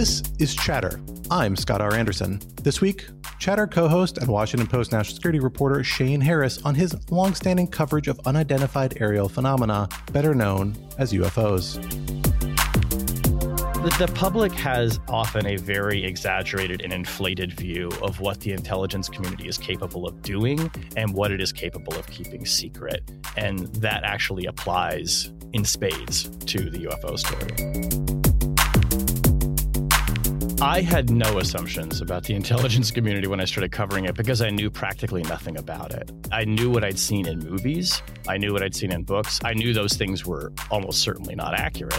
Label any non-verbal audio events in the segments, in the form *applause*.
This is Chatter. I'm Scott R. Anderson. This week, Chatter co host and Washington Post national security reporter Shane Harris on his longstanding coverage of unidentified aerial phenomena, better known as UFOs. The, the public has often a very exaggerated and inflated view of what the intelligence community is capable of doing and what it is capable of keeping secret. And that actually applies in spades to the UFO story. I had no assumptions about the *laughs* intelligence community when I started covering it because I knew practically nothing about it. I knew what I'd seen in movies, I knew what I'd seen in books. I knew those things were almost certainly not accurate.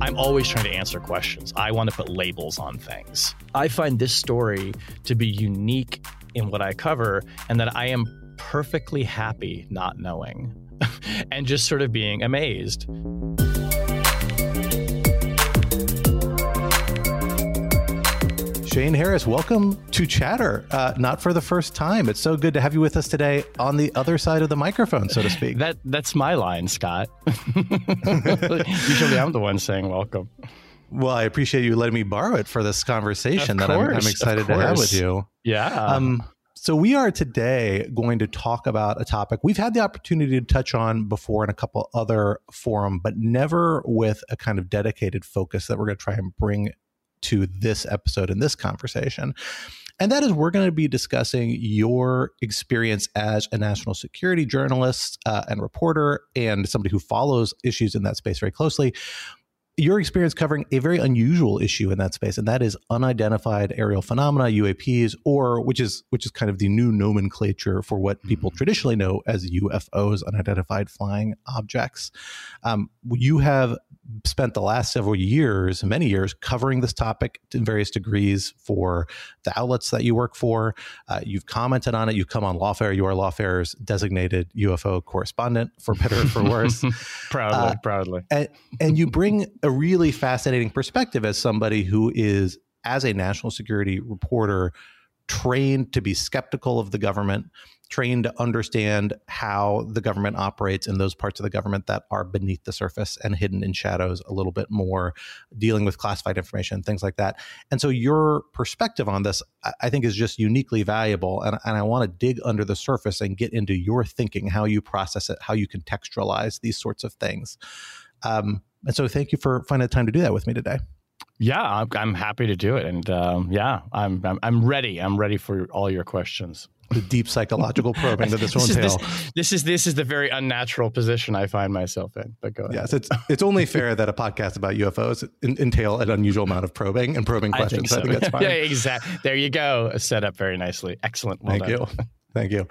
I'm always trying to answer questions. I want to put labels on things. I find this story to be unique in what I cover and that I am perfectly happy not knowing *laughs* and just sort of being amazed. Shane Harris, welcome to Chatter. Uh, not for the first time. It's so good to have you with us today on the other side of the microphone, so to speak. *laughs* that that's my line, Scott. *laughs* Usually, I'm the one saying welcome. Well, I appreciate you letting me borrow it for this conversation of that I'm, I'm excited to have with you. Yeah. Um, so we are today going to talk about a topic we've had the opportunity to touch on before in a couple other forum, but never with a kind of dedicated focus that we're going to try and bring to this episode and this conversation. And that is, we're going to be discussing your experience as a national security journalist uh, and reporter and somebody who follows issues in that space very closely your experience covering a very unusual issue in that space, and that is unidentified aerial phenomena, UAPs, or which is which is kind of the new nomenclature for what people mm-hmm. traditionally know as UFOs, unidentified flying objects. Um, you have spent the last several years, many years, covering this topic in various degrees for the outlets that you work for. Uh, you've commented on it. You've come on Lawfare. You are Lawfare's designated UFO correspondent, for better or for worse. *laughs* proudly, uh, proudly. And, and you bring a really fascinating perspective as somebody who is, as a national security reporter, trained to be skeptical of the government, trained to understand how the government operates in those parts of the government that are beneath the surface and hidden in shadows a little bit more, dealing with classified information, things like that. And so your perspective on this, I think, is just uniquely valuable. And, and I want to dig under the surface and get into your thinking, how you process it, how you contextualize these sorts of things. Um, and so thank you for finding the time to do that with me today. Yeah, I'm, happy to do it, and um, yeah, I'm, I'm, I'm ready. I'm ready for all your questions. The deep psychological probing that this will *laughs* this entail. Is this, this, is this is the very unnatural position I find myself in. But go ahead. Yes, it's it's only fair that a podcast about UFOs entail an unusual amount of probing and probing questions. I think, so. I think that's fine. *laughs* yeah, exactly. There you go. Set up very nicely. Excellent. Well Thank done. you. Thank you.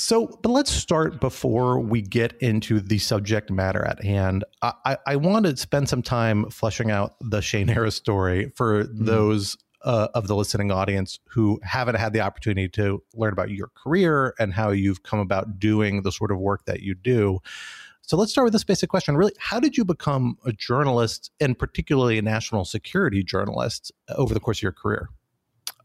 So, but let's start before we get into the subject matter at hand. I, I want to spend some time fleshing out the Shane Harris story for mm-hmm. those uh, of the listening audience who haven't had the opportunity to learn about your career and how you've come about doing the sort of work that you do. So let's start with this basic question. Really, how did you become a journalist and particularly a national security journalist over the course of your career?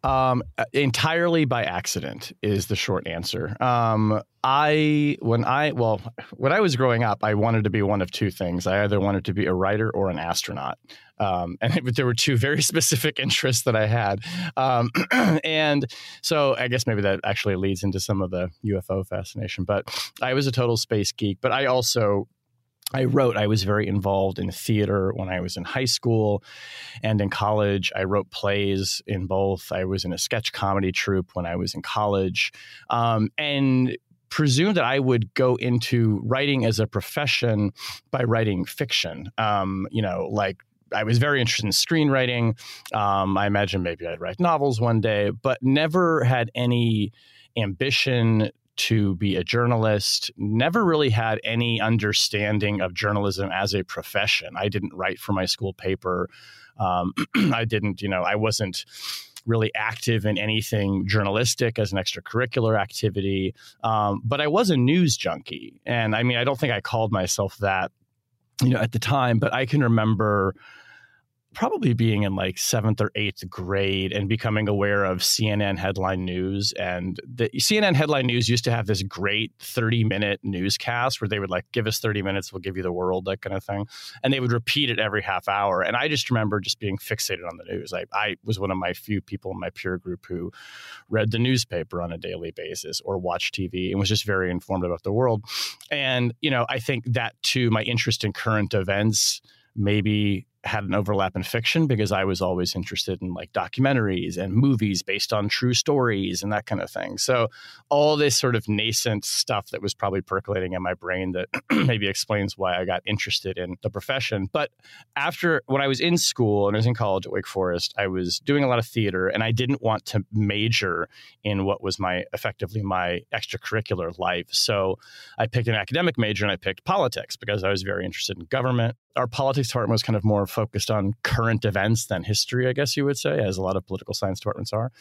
Um, uh, entirely by accident is the short answer. Um, I when I well when I was growing up, I wanted to be one of two things. I either wanted to be a writer or an astronaut, um, *laughs* and it, there were two very *laughs* specific interests that I had. Um, *clears throat* and so I guess maybe that actually leads into some of the UFO fascination. But I was a total space geek, but I also I wrote, I was very involved in theater when I was in high school and in college. I wrote plays in both. I was in a sketch comedy troupe when I was in college. Um, and presumed that I would go into writing as a profession by writing fiction. Um, you know, like I was very interested in screenwriting. Um, I imagine maybe I'd write novels one day, but never had any ambition to be a journalist, never really had any understanding of journalism as a profession. I didn't write for my school paper. Um, *clears throat* I didn't, you know, I wasn't really active in anything journalistic as an extracurricular activity. Um, but I was a news junkie. And I mean, I don't think I called myself that, you know, at the time, but I can remember probably being in like seventh or eighth grade and becoming aware of CNN headline news. And the CNN headline news used to have this great 30 minute newscast where they would like, give us 30 minutes, we'll give you the world, that kind of thing. And they would repeat it every half hour. And I just remember just being fixated on the news. I, I was one of my few people in my peer group who read the newspaper on a daily basis or watched TV and was just very informed about the world. And, you know, I think that too, my interest in current events maybe had an overlap in fiction because I was always interested in like documentaries and movies based on true stories and that kind of thing. So all this sort of nascent stuff that was probably percolating in my brain that *clears throat* maybe explains why I got interested in the profession. But after when I was in school and I was in college at Wake Forest, I was doing a lot of theater and I didn't want to major in what was my effectively my extracurricular life. So I picked an academic major and I picked politics because I was very interested in government. Our politics department was kind of more focused on current events than history, I guess you would say, as a lot of political science departments are.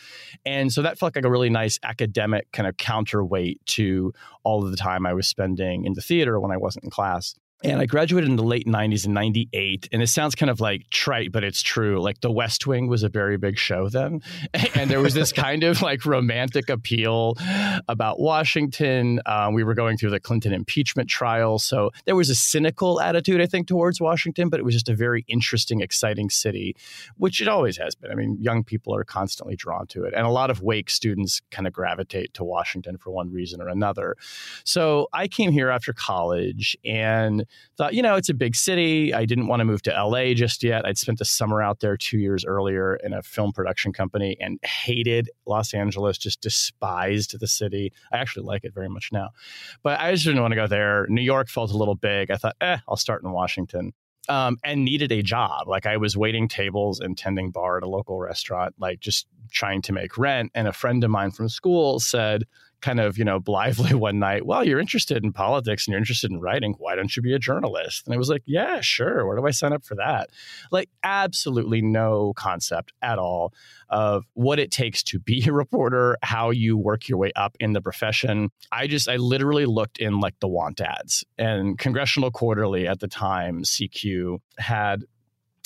And so that felt like a really nice academic kind of counterweight to all of the time I was spending in the theater when I wasn't in class. And I graduated in the late 90s in 98. And it sounds kind of like trite, but it's true. Like The West Wing was a very big show then. *laughs* And there was this kind of like romantic appeal about Washington. Uh, we were going through the Clinton impeachment trial. So there was a cynical attitude, I think, towards Washington, but it was just a very interesting, exciting city, which it always has been. I mean, young people are constantly drawn to it. And a lot of Wake students kind of gravitate to Washington for one reason or another. So I came here after college and thought, you know, it's a big city. I didn't want to move to LA just yet. I'd spent the summer out there two years earlier in a film production company and hated Los Angeles, just despised the city. I actually like it very much now. But I just didn't want to go there. New York felt a little big. I thought, eh, I'll start in Washington. Um, and needed a job. Like I was waiting tables and tending bar at a local restaurant, like just trying to make rent. And a friend of mine from school said, kind of, you know, blithely *laughs* one night, well, you're interested in politics and you're interested in writing. Why don't you be a journalist? And I was like, yeah, sure. Where do I sign up for that? Like, absolutely no concept at all of what it takes to be a reporter, how you work your way up in the profession. I just, I literally looked in like the want ads and Congressional Quarterly at the time, CQ had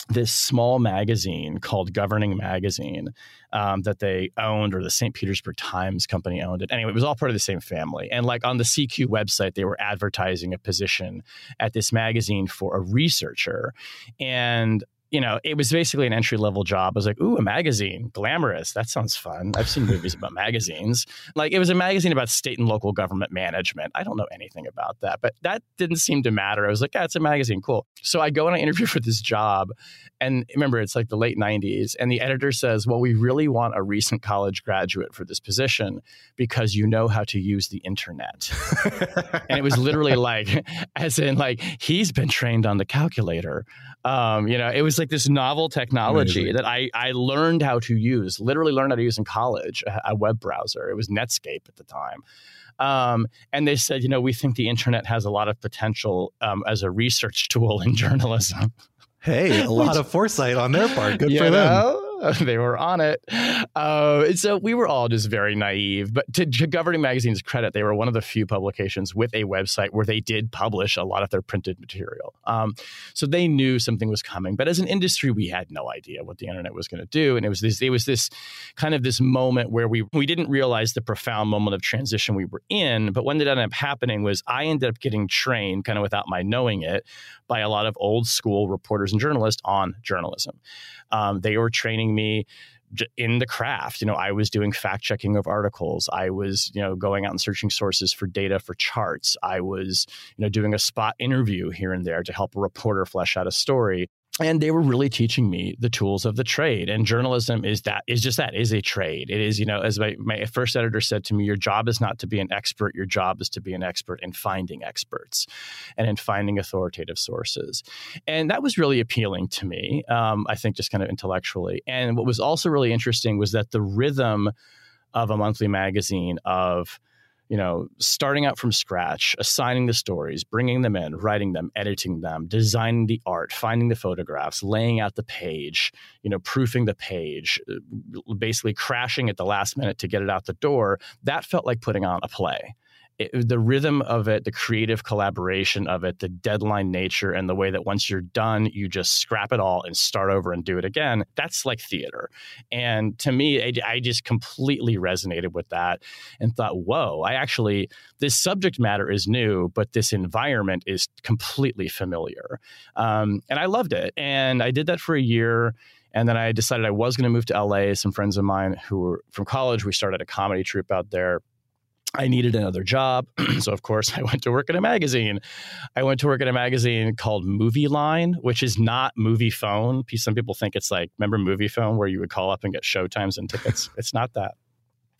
this small magazine called Governing Magazine um, that they owned, or the St. Petersburg Times company owned it. Anyway, it was all part of the same family. And like on the CQ website, they were advertising a position at this magazine for a researcher. And you know, it was basically an entry level job. I was like, ooh, a magazine, glamorous. That sounds fun. I've seen movies about magazines. Like it was a magazine about state and local government management. I don't know anything about that, but that didn't seem to matter. I was like, yeah, it's a magazine. Cool. So I go and I interview *laughs* for this job. And remember, it's like the late 90s. And the editor says, well, we really want a recent college graduate for this position because you know how to use the internet. *laughs* and it was literally like, as in, like, he's been trained on the calculator. Um, you know, it was like this novel technology Amazing. that I, I learned how to use, literally learned how to use in college, a, a web browser. It was Netscape at the time. Um, and they said, you know, we think the internet has a lot of potential um, as a research *laughs* tool in journalism. Hey, a *laughs* lot of foresight on their part. Good for them. *laughs* they were on it. Uh, so we were all just very naive. But to, to, Governing Magazine's credit, they were one of the few publications with a website where they did publish a lot of their printed material. Um, so they knew something was coming. But as an industry, we had no idea what the internet was going to do. And it was this, it was this kind of this moment where we we didn't realize the profound moment of transition we were in. But what ended up happening was I ended up getting trained, kind of without my knowing it, by a lot of old school reporters and journalists on journalism. Um, they were training me in the craft. You know i was doing fact checking of articles. I was you know going out and searching sources for data for charts. I was you know doing a spot interview here and there to help a reporter flesh out a story and they were really teaching me the tools of the trade. And journalism is that is just that is a trade. It is you know as my, my first editor said to me your job is not to be an expert. Your job is to be an expert in finding experts and in finding authoritative sources. And that was really appealing to me um, i think just kind of intellectually. And what was also really interesting was that the rhythm of a monthly magazine of you know, starting out from scratch, assigning the stories, bringing them in, writing them, editing them, designing the art, finding the photographs, laying out the page, you know, proofing the page, uh, basically crashing at the last minute to get it out the door, that felt like putting on a play. It, the rhythm of it, the creative collaboration of it, the deadline nature, and the way that once you're done, you just scrap it all and start over and do it again. That's like theater. And to me, I, I just completely resonated with that and thought, whoa, I actually, this subject matter is new, but this environment is completely familiar. Um, and I loved it. And I did that for a year. And then I decided I was going to move to LA. Some friends of mine who were from college, we started a comedy troupe out there. I needed another job. *clears throat* so, of course, I went to work at a magazine. I went to work at a magazine called Movieline, which is not Moviefone. Some people think it's like, remember Moviefone, where you would call up and get showtimes and tickets? *laughs* it's not that.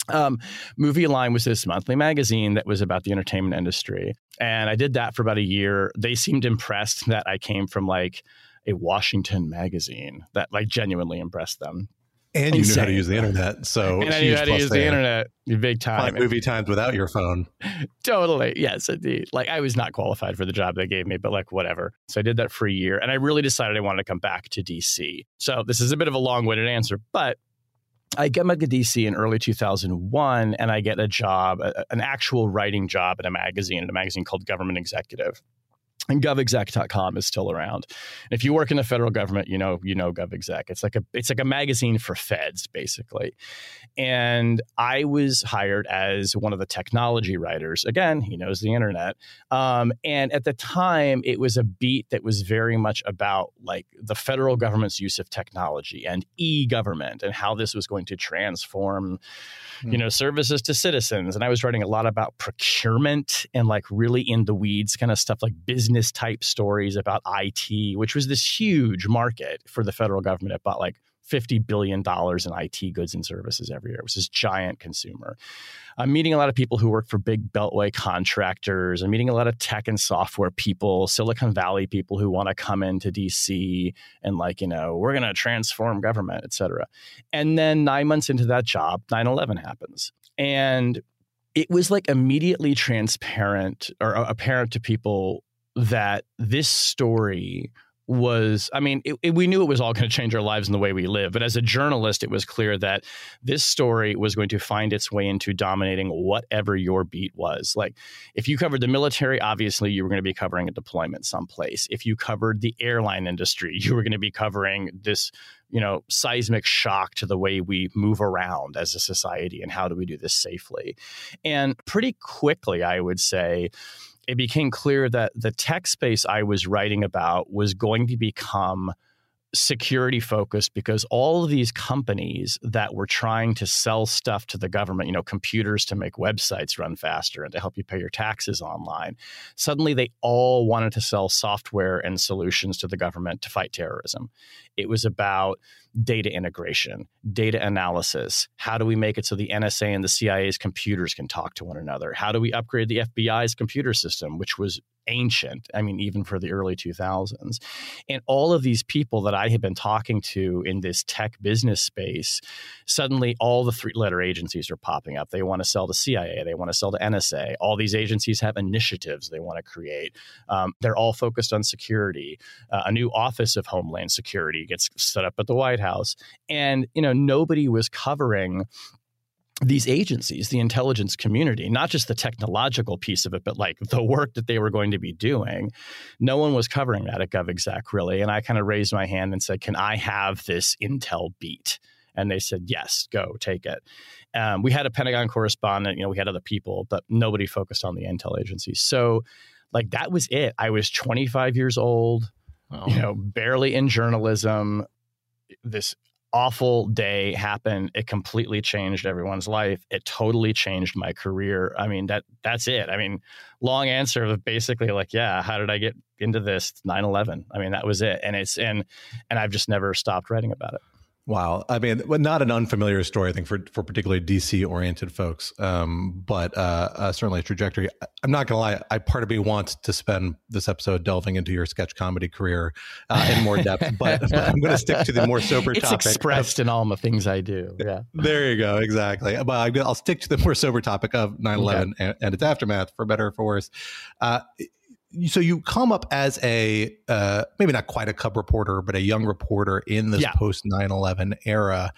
Um, Movieline was this monthly magazine that was about the entertainment industry. And I did that for about a year. They seemed impressed that I came from like a Washington magazine that like genuinely impressed them. And you Insane. knew how to use the internet. So and I knew how to use the internet big time. Find movie times without your phone. *laughs* totally. Yes, indeed. Like I was not qualified for the job they gave me, but like whatever. So I did that for a year. And I really decided I wanted to come back to DC. So this is a bit of a long-winded answer, but I get back to DC in early 2001 and I get a job, an actual writing job at a magazine, at a magazine called Government Executive and govexec.com is still around. And if you work in the federal government, you know you know govexec. It's like a it's like a magazine for feds basically. And I was hired as one of the technology writers. Again, he knows the internet. Um, and at the time, it was a beat that was very much about like the federal government's use of technology and e-government and how this was going to transform, mm. you know, services to citizens. And I was writing a lot about procurement and like really in the weeds kind of stuff like business business type stories about IT, which was this huge market for the federal government. It bought like $50 billion in IT goods and services every year. It was this giant consumer. I'm meeting a lot of people who work for big Beltway contractors. I'm meeting a lot of tech and software people, Silicon Valley people who want to come into DC and, like, you know, we're going to transform government, et cetera. And then nine months into that job, 9 11 happens. And it was like immediately transparent or apparent to people that this story was i mean it, it, we knew it was all going to change our lives and the way we live but as a journalist it was clear that this story was going to find its way into dominating whatever your beat was. Like if you covered the military obviously you were going to be covering a deployment someplace. If you covered the airline industry *laughs* you were going to be covering this you know seismic shock to the way we move around as a society and how do we do this safely. And pretty quickly i would say it became clear that the tech space I was writing about was going to become security focused because all of these companies that were trying to sell stuff to the government, you know, computers to make websites run faster and to help you pay your taxes online, suddenly they all wanted to sell software and solutions to the government to fight terrorism. It was about data integration, data analysis. How do we make it so the NSA and the CIA's computers can talk to one another? How do we upgrade the FBI's computer system, which was ancient. I mean, even for the early 2000s. And all of these people that I had been talking to in this tech business space, suddenly all the three letter agencies are popping up. They want to sell to CIA, they want to sell to NSA. All these agencies have initiatives they want to create. Um, they're all focused on security. Uh, a new Office of Homeland Security gets set up at the White House. And, you know, nobody was covering these agencies, the intelligence community, not just the technological piece of it, but like the work that they were going to be doing. No one was covering that at GovExec really. And I kind of raised my hand and said, Can I have this intel beat? And they said, Yes, go take it. Um, we had a Pentagon correspondent, you know, we had other people, but nobody focused on the intel agencies. So, like, that was it. I was 25 years old, oh. you know, barely in journalism. This awful day happened it completely changed everyone's life it totally changed my career i mean that that's it. I mean long answer of basically like yeah how did i get into this? 9-11 i mean that was it and it's and and i've just never stopped writing about it Wow. I mean, not an unfamiliar story, I think, for, for particularly DC oriented folks, um, but uh, uh, certainly a trajectory. I'm not going to lie. I part of me wants to spend this episode delving into your sketch comedy career uh, in more depth, but, *laughs* but I'm going to stick to the more sober it's topic. It's expressed of, in all the things I do. Yeah. There you go. Exactly. But I'll stick to the more sober topic of 9 11 okay. and, and, its aftermath, for better or for worse. Uh, so you come up as a uh, maybe not quite a cub reporter, but a young reporter in this yeah. post 9/11 era.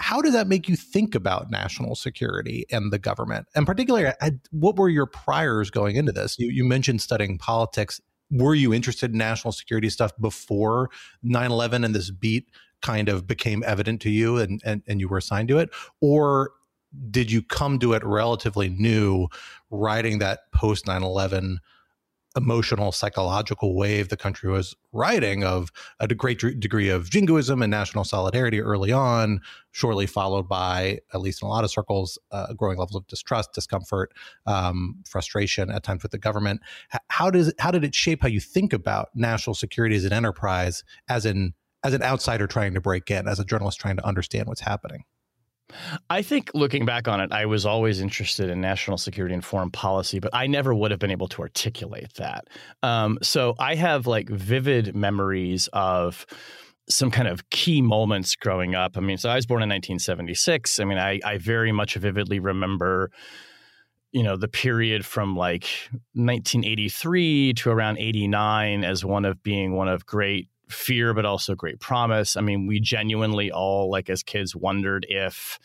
how does that make you think about national security and the government? And particularly, what were your priors going into this? You, you mentioned studying politics. Were you interested in national security stuff before 9 11 and this beat kind of became evident to you and, and, and you were assigned to it? Or did you come to it relatively new, writing that post 9 11 emotional psychological wave the country was riding of a great degree of jingoism and national solidarity early on shortly followed by at least in a lot of circles uh, growing levels of distrust discomfort um, frustration at times with the government. How does how did it shape how you think about national security as an enterprise as an as an outsider trying to break in as a journalist trying to understand what's happening I think looking back on it, I was always interested in national security and foreign policy, but I never would have been able to articulate that. Um, so I have like vivid memories of some kind of key moments growing up. I mean, so I was born in 1976. I mean, I, I very much vividly remember you know the period from like 1983 to around 89 as one of being one of great fear, but also great promise. I mean, we genuinely all, like as kids, wondered if,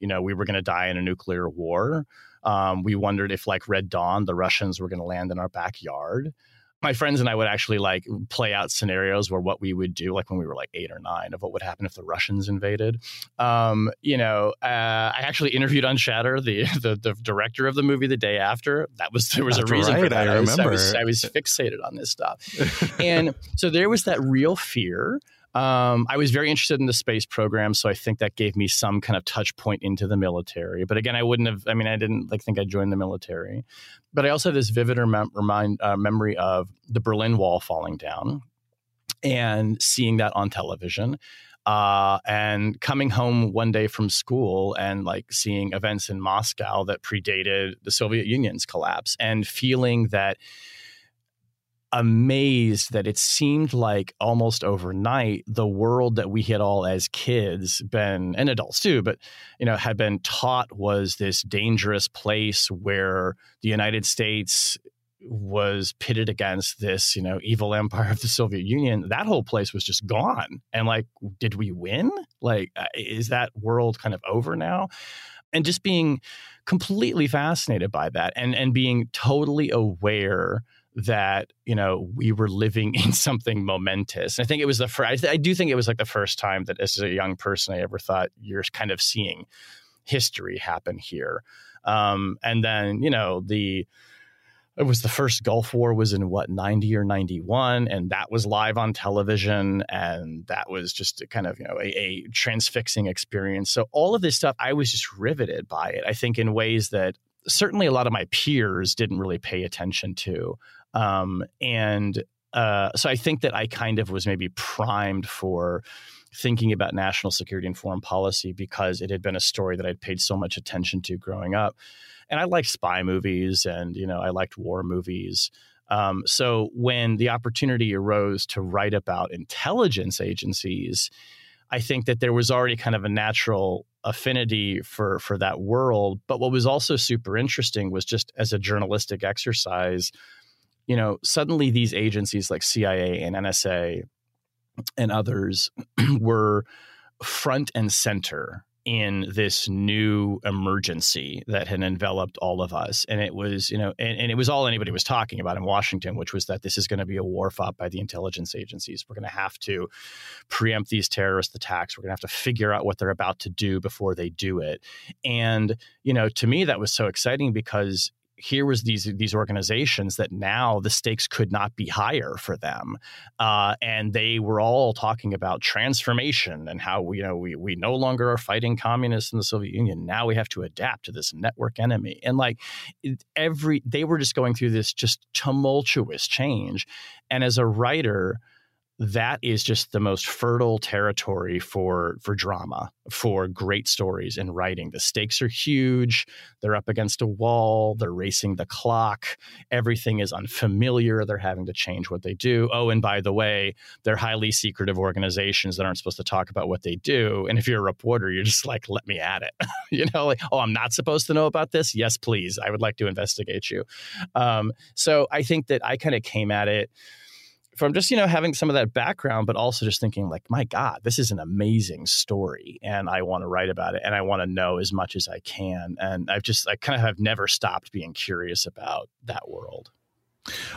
you know, we were going to die in a nuclear war. Um, we wondered if, like Red Dawn, the Russians were going to land in our backyard my friends and I would actually like play out scenarios where what we would do, like when we were like eight or nine, of what would happen if the Russians invaded. Um, you know, uh, I actually interviewed on Chatter the, *laughs* the, the director of the movie the day after. That was there was That's a reason right, for that. I, I remember. Was, I was, I was fixated on this stuff, *laughs* and so there was that real fear. Um, I was very interested in the space program, so I think that gave me some kind of touch point into the military. But again, I wouldn't have. I mean, I didn't like think I'd join the military. But I also have this vivid rem- remind, uh, memory of the Berlin Wall falling down and seeing that on television. Uh, and coming home one day from school and like seeing events in Moscow that predated the Soviet Union's collapse and feeling that amazed that it seemed like almost overnight the world that we had all as kids been and adults too but you know had been taught was this dangerous place where the united states was pitted against this you know evil empire of the soviet union. That whole place was just gone. And like did we win? Like uh, is that world kind of over now? And just being completely fascinated by that and and being totally aware that you know we were living *laughs* in something momentous. I think it was the first. I do think it was like the first time that, as a young person, I ever thought you're kind of seeing history happen here. Um, and then you know the it was the first Gulf War was in what 90 or 91 and that was live on television and that was just a kind of you know a, a, transfixing experience so all of this stuff I was just riveted by it I think in ways that certainly a lot of my peers didn't really pay attention to um, and uh, so I think that I kind of was maybe primed for thinking about national security and foreign policy because it had been a story that I'd paid so much attention to growing up. And I liked spy movies and, you know, I liked war movies. Um, so when the opportunity arose to write about intelligence agencies, I think that there was already kind of a natural affinity for for that world. But what was also super interesting was just as a journalistic exercise you know, suddenly these agencies like CIA and NSA and others *clears throat* were front and center in this new emergency that had enveloped all of us. And it was, you know, and, and, it was all anybody was talking about in Washington, which was that this is going to be a war fought by the intelligence agencies. We're going to have to preempt these terrorist attacks. We're going to have to figure out what they're about to do before they do it. And, you know, to me, that was so exciting because here was these these organizations that now the stakes could not be higher for them, uh, and they were all talking about transformation and how you know we we no longer are fighting communists in the Soviet Union. Now we have to adapt to this network enemy, and like every they were just going through this just tumultuous change, and as a writer that is just the most fertile territory for for drama for great stories and writing. The stakes are huge. They're up against a wall. They're racing the clock. Everything is unfamiliar. They're having to change what they do. Oh and by the way they're highly secretive organizations that aren't supposed to talk about what they do. And if you're a reporter you're just like let me at it. *laughs* You know like oh i'm not supposed to know about this? Yes please. I would like to investigate you. Um, so i think that i kind of came at it from just you know having some of that background but also just thinking like my god this is an amazing story and i want to write about it and i want to know as much as i can. And i've just i kind of have never stopped being curious about that world.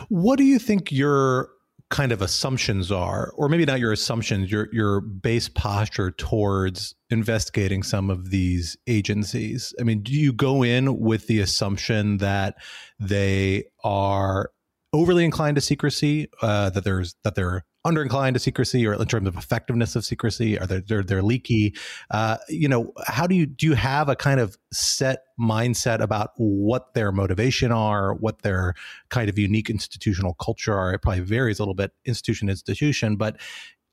What do you think your kind of assumptions are or maybe not your assumptions your your base posture towards investigating some of these agencies? I mean do you go in with the assumption that they are overly inclined to secrecy, uh, that there's that they're under inclined to secrecy, or in terms of effectiveness of secrecy, are they they're, they're leaky? Uh, you know, how do you do you have a kind of set mindset about what their motivation are, what their kind of unique institutional culture are? It probably varies a little bit institution to institution, but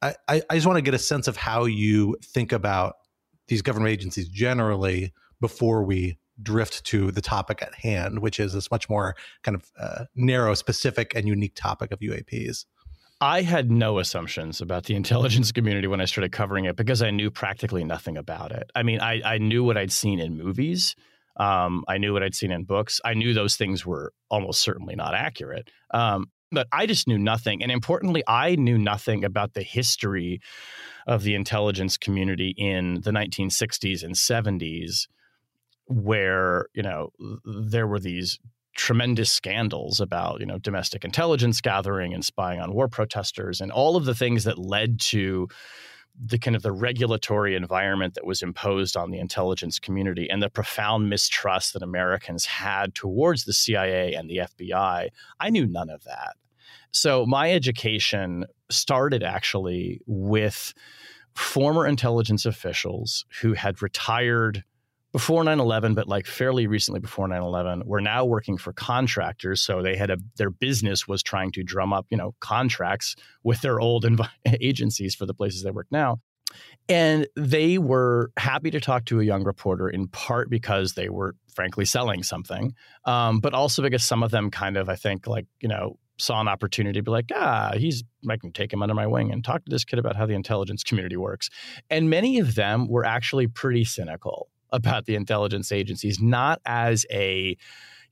I, I just want to get a sense of how you think about these government agencies generally before we drift to the topic at hand, which is this much more kind of uh, narrow, specific, and unique topic of UAPs. I had no assumptions about the *laughs* intelligence community when I started covering it because I knew practically nothing about it. I mean, I, I knew what I'd seen in movies. Um, I knew what I'd seen in books. I knew those things were almost certainly not accurate. Um, but I just knew nothing. And importantly, I knew nothing about the history of the intelligence community in the 1960s and 70s where you know there were these tremendous scandals about you know domestic intelligence gathering and spying on war protesters and all of the things that led to the kind of the regulatory environment that was imposed on the intelligence community and the profound mistrust that Americans had towards the CIA and the FBI I knew none of that. So my education started actually with former intelligence officials who had retired before 9-11 but like fairly recently before 9-11 were now working for contractors. So they had a their business was trying to drum up you know contracts with their old env- *laughs* agencies for the places they work now. And they were happy to talk to a young reporter in part because they were frankly selling something. Um, but also because some of them kind of i think like you know saw an opportunity to be like, ah, he's I can take him under my wing and talk to this kid about how the intelligence community works. And many of them were actually pretty cynical about the intelligence agencies, not as a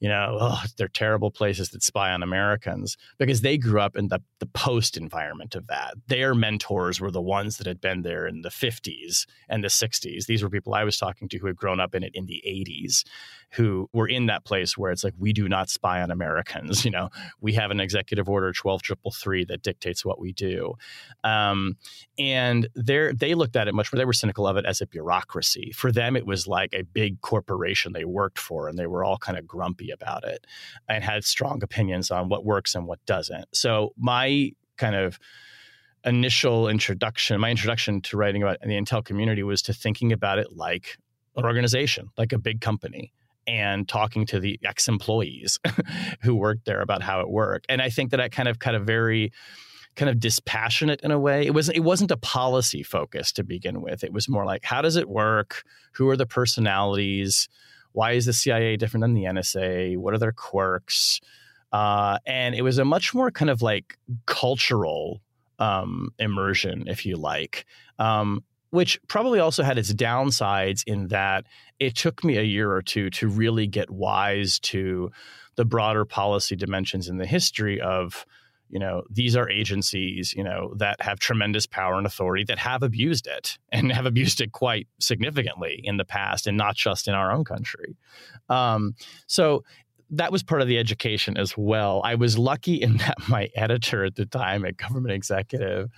you know, oh, they're terrible places that spy on Americans because they grew up in the, the post environment of that. Their mentors were the ones that had been there in the 50s and the 60s. These were people I was talking to who had grown up in it in the 80s, who were in that place where it's like, we do not spy on Americans. *laughs* You know, we have an executive order 12333 that dictates what we do. Um, and they looked at it much more, they were cynical of it as a bureaucracy. For them, it was like a big corporation they worked for, and they were all kind of grumpy about it and had strong opinions on what works and what doesn't. So my kind of initial introduction, my introduction to writing about the Intel community was to thinking about it like an organization, like a big company and talking to the ex-employees *laughs* who worked there about how it worked. And I think that I kind of kind of very kind of dispassionate in a way. It wasn't it wasn't a policy focus to begin with. It was more like how does it work? Who are the personalities? Why is the CIA different than the NSA? What are their quirks? Uh, and it was a much more kind of like cultural um, immersion, if you like, um, which probably also had its downsides in that it took me a year or two to really get wise to the broader policy dimensions in the history of you know these are agencies you know that have tremendous power and authority that have abused it *laughs* and have abused it quite significantly in the past and not just in our own country. Um, so that was part of the education as well. I was lucky in *laughs* that my editor at the time at government executive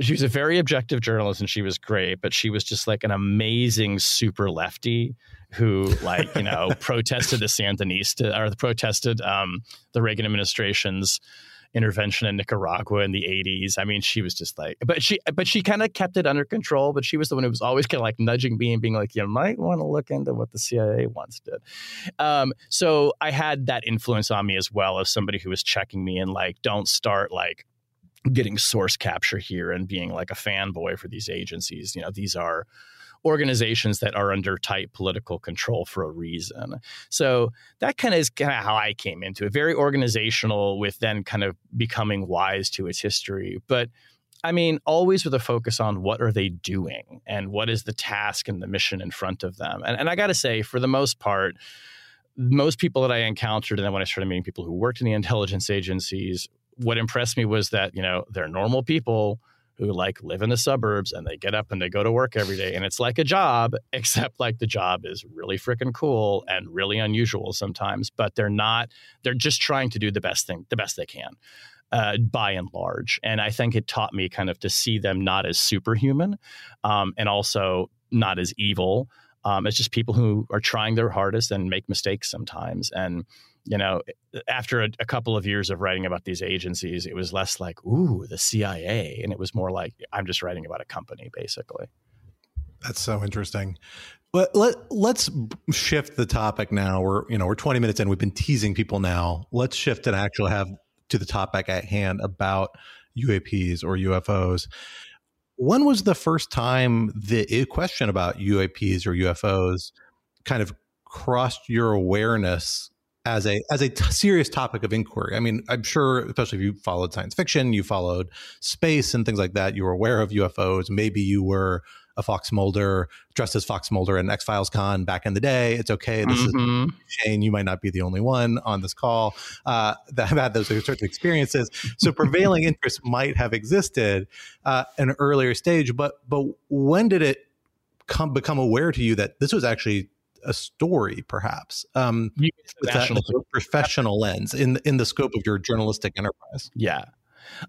she was a very objective journalist and she was great but she was just like an amazing super lefty who like you know *laughs* protested the sandinista or the protested um, the reagan administration's intervention in Nicaragua in the 80s. I mean, she was just like, but she, but she kind of kept it under control. But she was the one who was always kind of like nudging me and being like, you might want to look into what the CIA once did. Um, so I had that influence on me as well as somebody who was checking me and like, don't start like getting source capture here and being like a fanboy for these agencies. You know, these are organizations that are under tight political control for a reason. So that kind of is kind of how I came into it. Very organizational, with then kind of becoming wise to its history. But I mean, always with a focus on what are they doing and what is the task and the mission in front of them. And, and I got to say, for the most part, most people that I encountered, and then when I started meeting people who worked in the intelligence agencies, what impressed me was that you know they're normal people who like live in the suburbs and they get up and they go to work every day and it's like a job *laughs* except like the job is really freaking cool and really unusual sometimes but they're not they're just trying to do the best thing the best they can uh, by and large. And i think it taught me kind of to see them not as superhuman um, and also not as evil. Um, it's just people who are trying their hardest and make mistakes sometimes and you know, after a, a, couple of years of writing about these agencies, it was less like, ooh, the CIA. And it was more like, I'm just writing about a company, basically. That's so interesting. But let, let's shift the topic now. We're, you know, we're 20 minutes in. We've been teasing people now. Let's shift and actually have to the topic at hand about UAPs or UFOs. When was the first time the question about UAPs or UFOs kind of crossed your awareness as a as a t- serious topic of inquiry. I mean, I'm sure, especially if you followed science fiction, you followed space and things like that. You were aware of UFOs. Maybe you were a Fox Mulder dressed as Fox Mulder and X Files Con back in the day. It's okay. This mm-hmm. is Shane. You might not be the only one on this call uh, that have had those sorts of experiences. So prevailing *laughs* interest might have existed uh, an earlier stage, but but when did it come become aware to you that this was actually a story, perhaps, um, with that professional lens in in the scope of your journalistic enterprise. Yeah.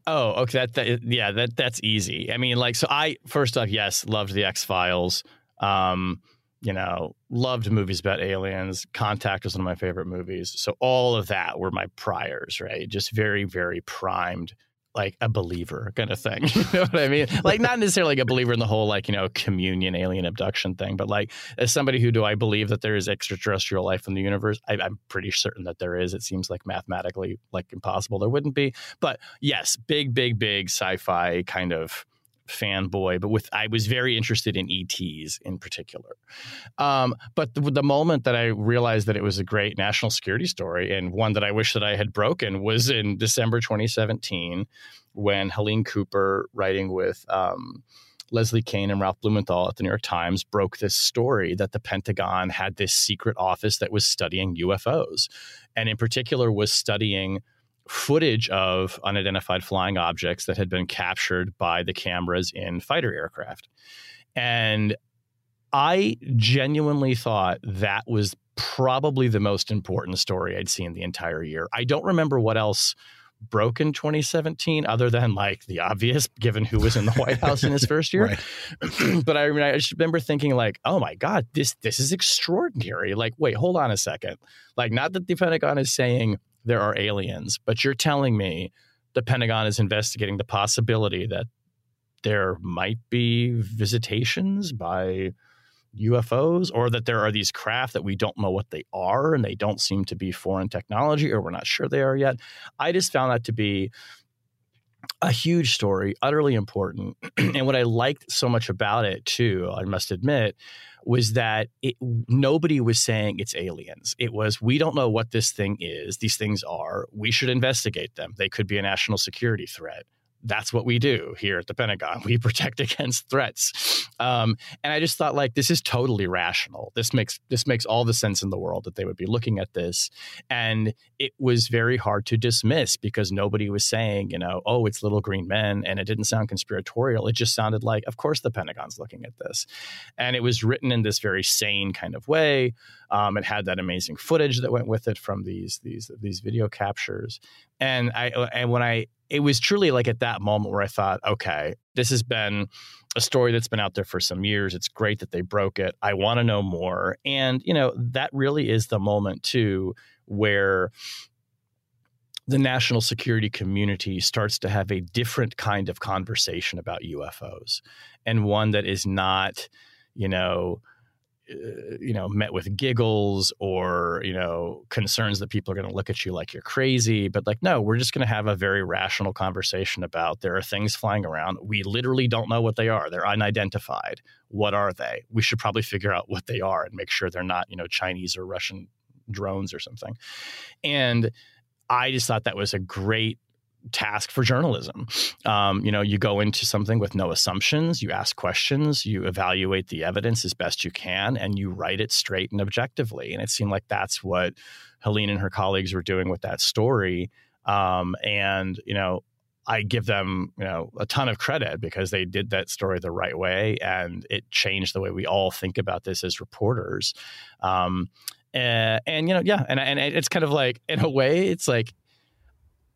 Oh, okay. That, that yeah, that that's easy. I mean, like, so I first off, yes, loved the X Files. Um, you know, loved movies about aliens. Contact was one of my favorite movies. So all of that were my priors, right? Just very, very primed like a believer kind of thing. *laughs* you *laughs* know what I mean? Like not necessarily like a believer in the whole like, you know, communion alien abduction thing, but like as somebody who do I believe that there is extraterrestrial life in the universe? I, am pretty certain that there is. It seems like mathematically like impossible there wouldn't be. But yes, big, big, big sci-fi kind of fanboy, but with I was very interested in ETs in particular. Um, but the, the, moment that I realized that it was a great national security story and one that I wish that I had broken was in December 2017 when Helene Cooper, writing with um, Leslie Kean and Ralph Blumenthal at the New York Times, broke this story that the Pentagon had this secret office that was studying UFOs, and in particular was studying footage of unidentified flying objects that had been captured by the cameras in fighter aircraft. And I genuinely thought that was probably the most important story I'd seen the entire year. I don't remember what else broke in 2017 other than like the obvious given who was in the white house in his *laughs* first year *clears throat* but i mean i just remember thinking like oh my god this this is extraordinary like wait hold on a second like not that the pentagon is saying there are aliens, but you're telling me the Pentagon is investigating the possibility that there might be visitations by UFOs or that there are these craft that we don't know what they are and they don't seem to be foreign technology or we're not sure they are yet. I just found that to be a huge story, utterly important. *clears throat* and what I liked so much about it, too, I must admit, was that it, nobody was saying it's aliens. It was, we don't know what this thing is. These things are. We should investigate them. They could be a national security threat that's what we do here at the Pentagon. *laughs* We protect against threats. Um, and I just thought, like, this is totally rational. This makes this makes all the sense in the world that they would be looking at this. And it was very hard to dismiss because nobody was saying, you know, oh, it's little green men, and it didn't sound conspiratorial. It just sounded like, of course, the Pentagon's looking at this. And it was written in this very sane kind of way. Um, it had that amazing footage that went with it from these these these video captures. And I and when I it was truly like at that moment where I thought, okay, this has been a story that's been out there for some years. It's great that they broke it. I want to know more. And, you know, that really is the moment, too, where the national security community starts to have a different kind of conversation about UFOs and one that is not, you know, uh, Uh, you know met with giggles or you know concerns that people are going to look at you like you're crazy but like no we're just going to have a very rational conversation about there are things flying around. We literally don't know what they are. They're unidentified. What are they? We should probably figure out what they are and make sure they're not you know chinese or russian drones or something. And i just thought that was a great task for journalism. Um, you know, you go into something with no assumptions, you ask questions, you evaluate the evidence as best you can, and you write it straight and objectively. And it seemed like that's what Helene and her colleagues were doing with that story. Um, and you know, I give them, you know, a ton of credit because they did that story the right way, and it changed the way we all think about this as reporters. Um, and, and you know, yeah, and and it's kind of like in a way, it's like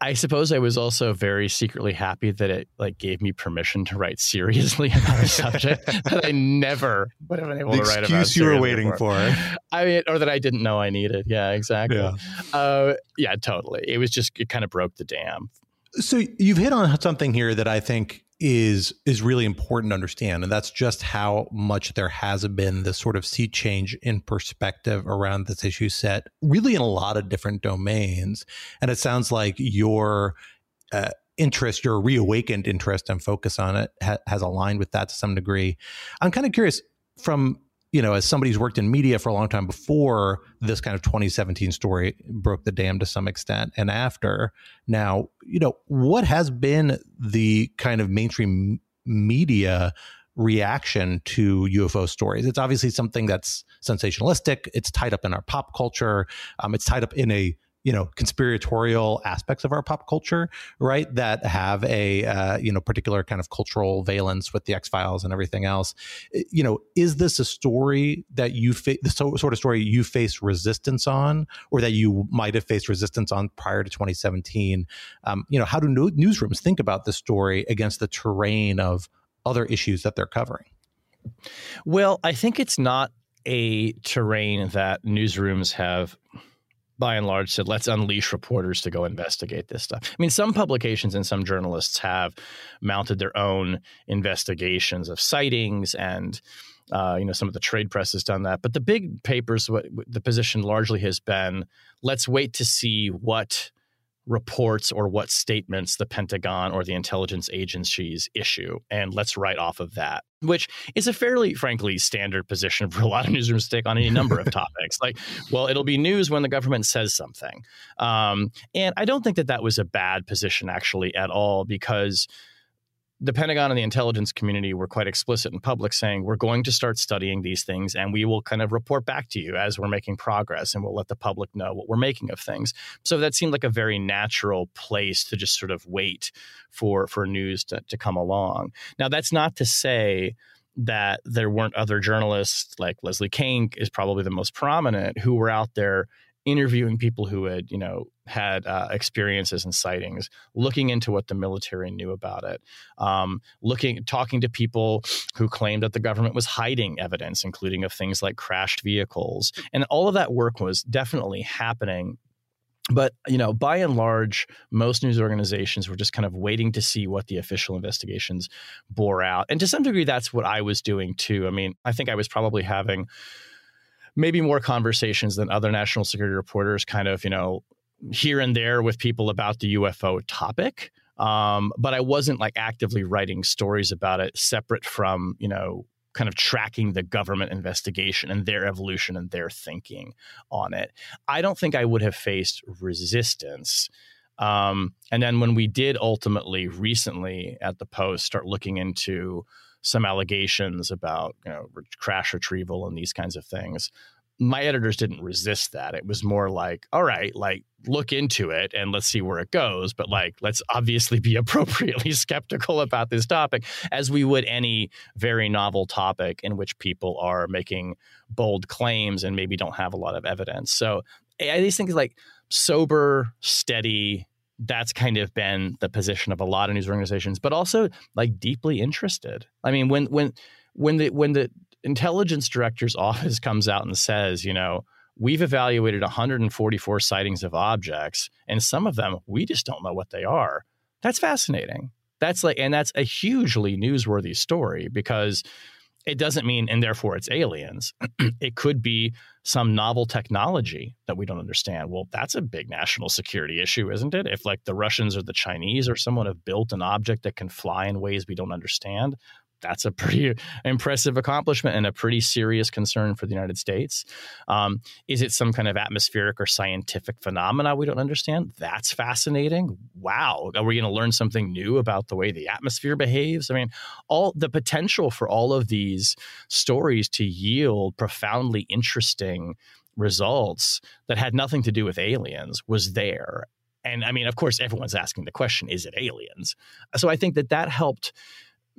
I suppose I was also very secretly happy that it like gave me permission to write seriously *laughs* about a subject *laughs* that I never would have been able the to write about. Excuse you were waiting for. I mean, or that I didn't know I needed. Yeah, exactly. Yeah, uh, yeah totally. It was just it kind of broke the dam. So you've hit on something here that I think is is really important to understand. And that's just how much there has been this sort of sea change in perspective around this issue set really in a lot of different domains. And it sounds like your uh, interest your reawakened interest and focus on it ha- has aligned with that to some degree. I'm kind of curious from you know, as somebody who's worked in media for a long time before this kind of 2017 story broke the dam to some extent and after, now, you know, what has been the kind of mainstream media reaction to UFO stories? It's obviously something that's sensationalistic. It's tied up in our pop culture. Um, it's tied up in a you know conspiratorial aspects of our pop culture right that have a uh, you know particular kind of cultural valence with the x-files and everything else. You know is this a story that you fa- the so, sort of story you face resistance on or that you might have faced resistance on prior to 2017 um, you know how do newsrooms think about this story against the terrain of other issues that they're covering? Well i think it's not a terrain that newsrooms have by and large said let's unleash reporters to go investigate this stuff. I mean, some publications and some journalists have mounted their own investigations of sightings and uh, you know some of the trade press has done that, but the big papers, what, the position largely has been, let's wait to see what reports or what statements the Pentagon or the intelligence agencies issue, and let's write off of that, which is a fairly, frankly, standard position *laughs* for a lot of newsrooms to take on any number of *laughs* topics. Like, well, it'll be news when the government says something. Um, and I don't think that that was a bad position actually at all because the Pentagon and the intelligence community were quite explicit in public saying, we're going to start studying these things and we will kind of report back to you as we're making progress and we'll let the public know what we're making of things. So that seemed like a very natural place to just sort of wait for, for news to, to come along. Now, that's not to say that there weren't other journalists like Leslie Kean is probably the most prominent who were out there interviewing people who had, you know, had uh, experiences and sightings, looking into what the military knew about it, um, looking, talking to people who claimed that the government was hiding evidence, including of things like crashed vehicles, and all of that work was definitely happening. But you know, by and large, most news organizations were just kind of waiting to see what the official investigations bore out, and to some degree, that's what I was doing too. I mean, I think I was probably having maybe more conversations than other national security reporters, kind of, you know, here and there with people about the UFO topic. Um, but I wasn't like actively writing stories about it separate from, you know, kind of tracking the government investigation and their evolution and their thinking on it. I don't think I would have faced resistance. Um, and then when we did ultimately recently at the Post start looking into some allegations about you know crash retrieval and these kinds of things. My editors didn't resist that. It was more like all right like look into it and let's see where it goes. But like let's obviously be *laughs* appropriately skeptical about this topic as we would any very novel topic in which people are making bold claims and maybe don't have a lot of evidence. So i just think like sober steady that's kind of been the position of a lot of news organizations, but also like deeply interested. I mean, when when when the when the intelligence director's *laughs* office comes out and says, you know, we've evaluated 144 sightings of objects, and some of them we just don't know what they are. That's fascinating. That's like, and that's a hugely newsworthy story because it doesn't mean, and therefore it's aliens. *clears throat* it could be some novel technology that we don't understand. Well, that's a big national security issue, isn't it? If like the Russians or the Chinese or someone have built an object that can fly in ways we don't understand, that's a pretty impressive accomplishment and a pretty serious concern for the United States. Um, is it some kind of atmospheric or scientific phenomena we don't understand? That's fascinating. Wow, are we going to learn something new about the way the atmosphere behaves? I mean, all the potential for all of these stories to yield profoundly interesting results that had nothing to do with aliens was there and I mean, of course, everyone's asking the question: Is it aliens? So I think that that helped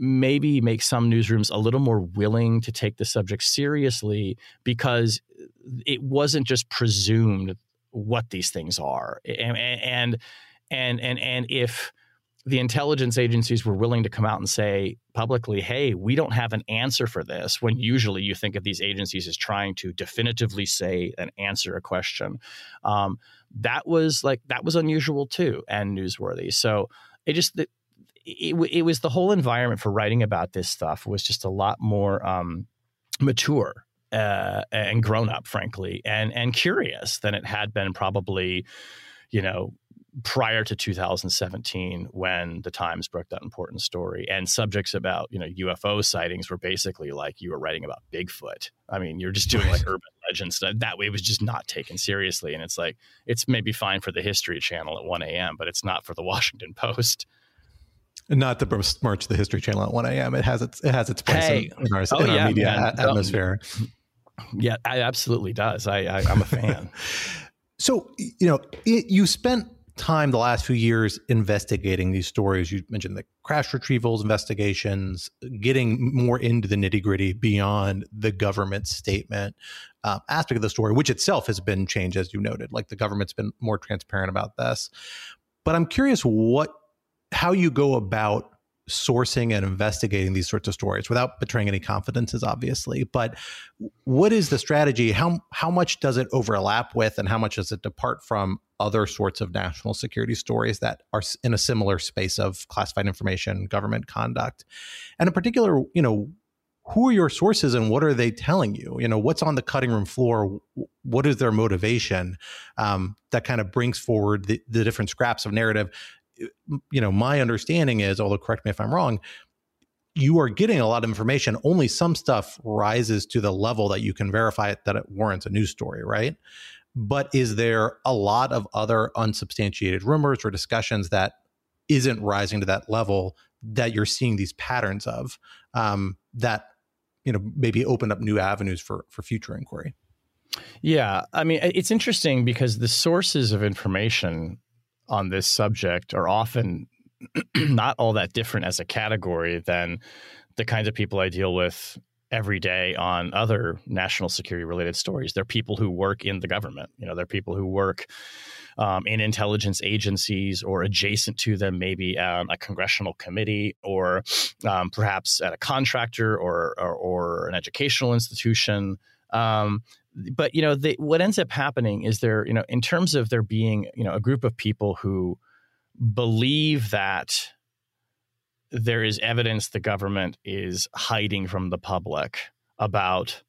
maybe make some newsrooms a little more willing to take the subject seriously because it wasn't just presumed what these things are and and and and, and if the intelligence agencies were willing to come out and say publicly, hey, we don't have an answer for this, when usually you think of these agencies as trying to definitively say and answer a question. Um, that was like, that was unusual too and newsworthy. So it just, it, it, was the whole environment for writing about this stuff was just a lot more um, mature uh, and grown up, frankly, and and curious than it had been probably, you know, prior to 2017 when the times broke that important story. And subjects about you know ufo sightings were basically like you were writing about bigfoot. I mean you're just doing like urban legend stuff. that way was just not taken seriously. And it's like it's maybe fine for the history channel at 1 a.m but it's not for the *laughs* washington post not the march the history channel at 1 a.m it has its it has its place hey. in, in, our, oh, in yeah, our media man. atmosphere yeah it absolutely does i, I i'm a fan *laughs* so you know it, you spent time the last few years investigating these stories. You mentioned the crash retrievals investigations, getting more into the nitty gritty beyond the government statement uh, aspect of the story, which itself has been changed, as you noted. Like the government's been more transparent about this. But I'm curious what how you go about sourcing and investigating these sorts of stories without betraying any confidences obviously but what is the strategy? How how much does it overlap with and how much does it depart from other sorts of national security stories that are in a similar space of classified information government conduct? And in particular you know who are your sources and what are they telling you? You know what's on the cutting room floor? What is their motivation um, that kind of brings forward the, the different scraps of narrative you know, my understanding is, although correct me if I'm wrong, you are getting a lot of information. Only some stuff rises to the level that you can verify it, that it warrants a news story, right? But is there a lot of other unsubstantiated rumors or discussions that isn't rising to that level that you're seeing these patterns of um, that you know maybe open up new avenues for for future inquiry? Yeah, I mean it's interesting because the sources of information on this subject are often *clears throat* not all that different as a category than the kinds of people I deal with every day on other national security related stories. They're people who work in the government. You know, they're people who work um, in intelligence agencies or adjacent to them, maybe on a congressional committee or um, perhaps at a contractor or, or, or an educational institution. But you know, they, what ends up happening is there, you know, in terms of there being, you know, a group of people who believe that there is evidence the government is hiding from the public about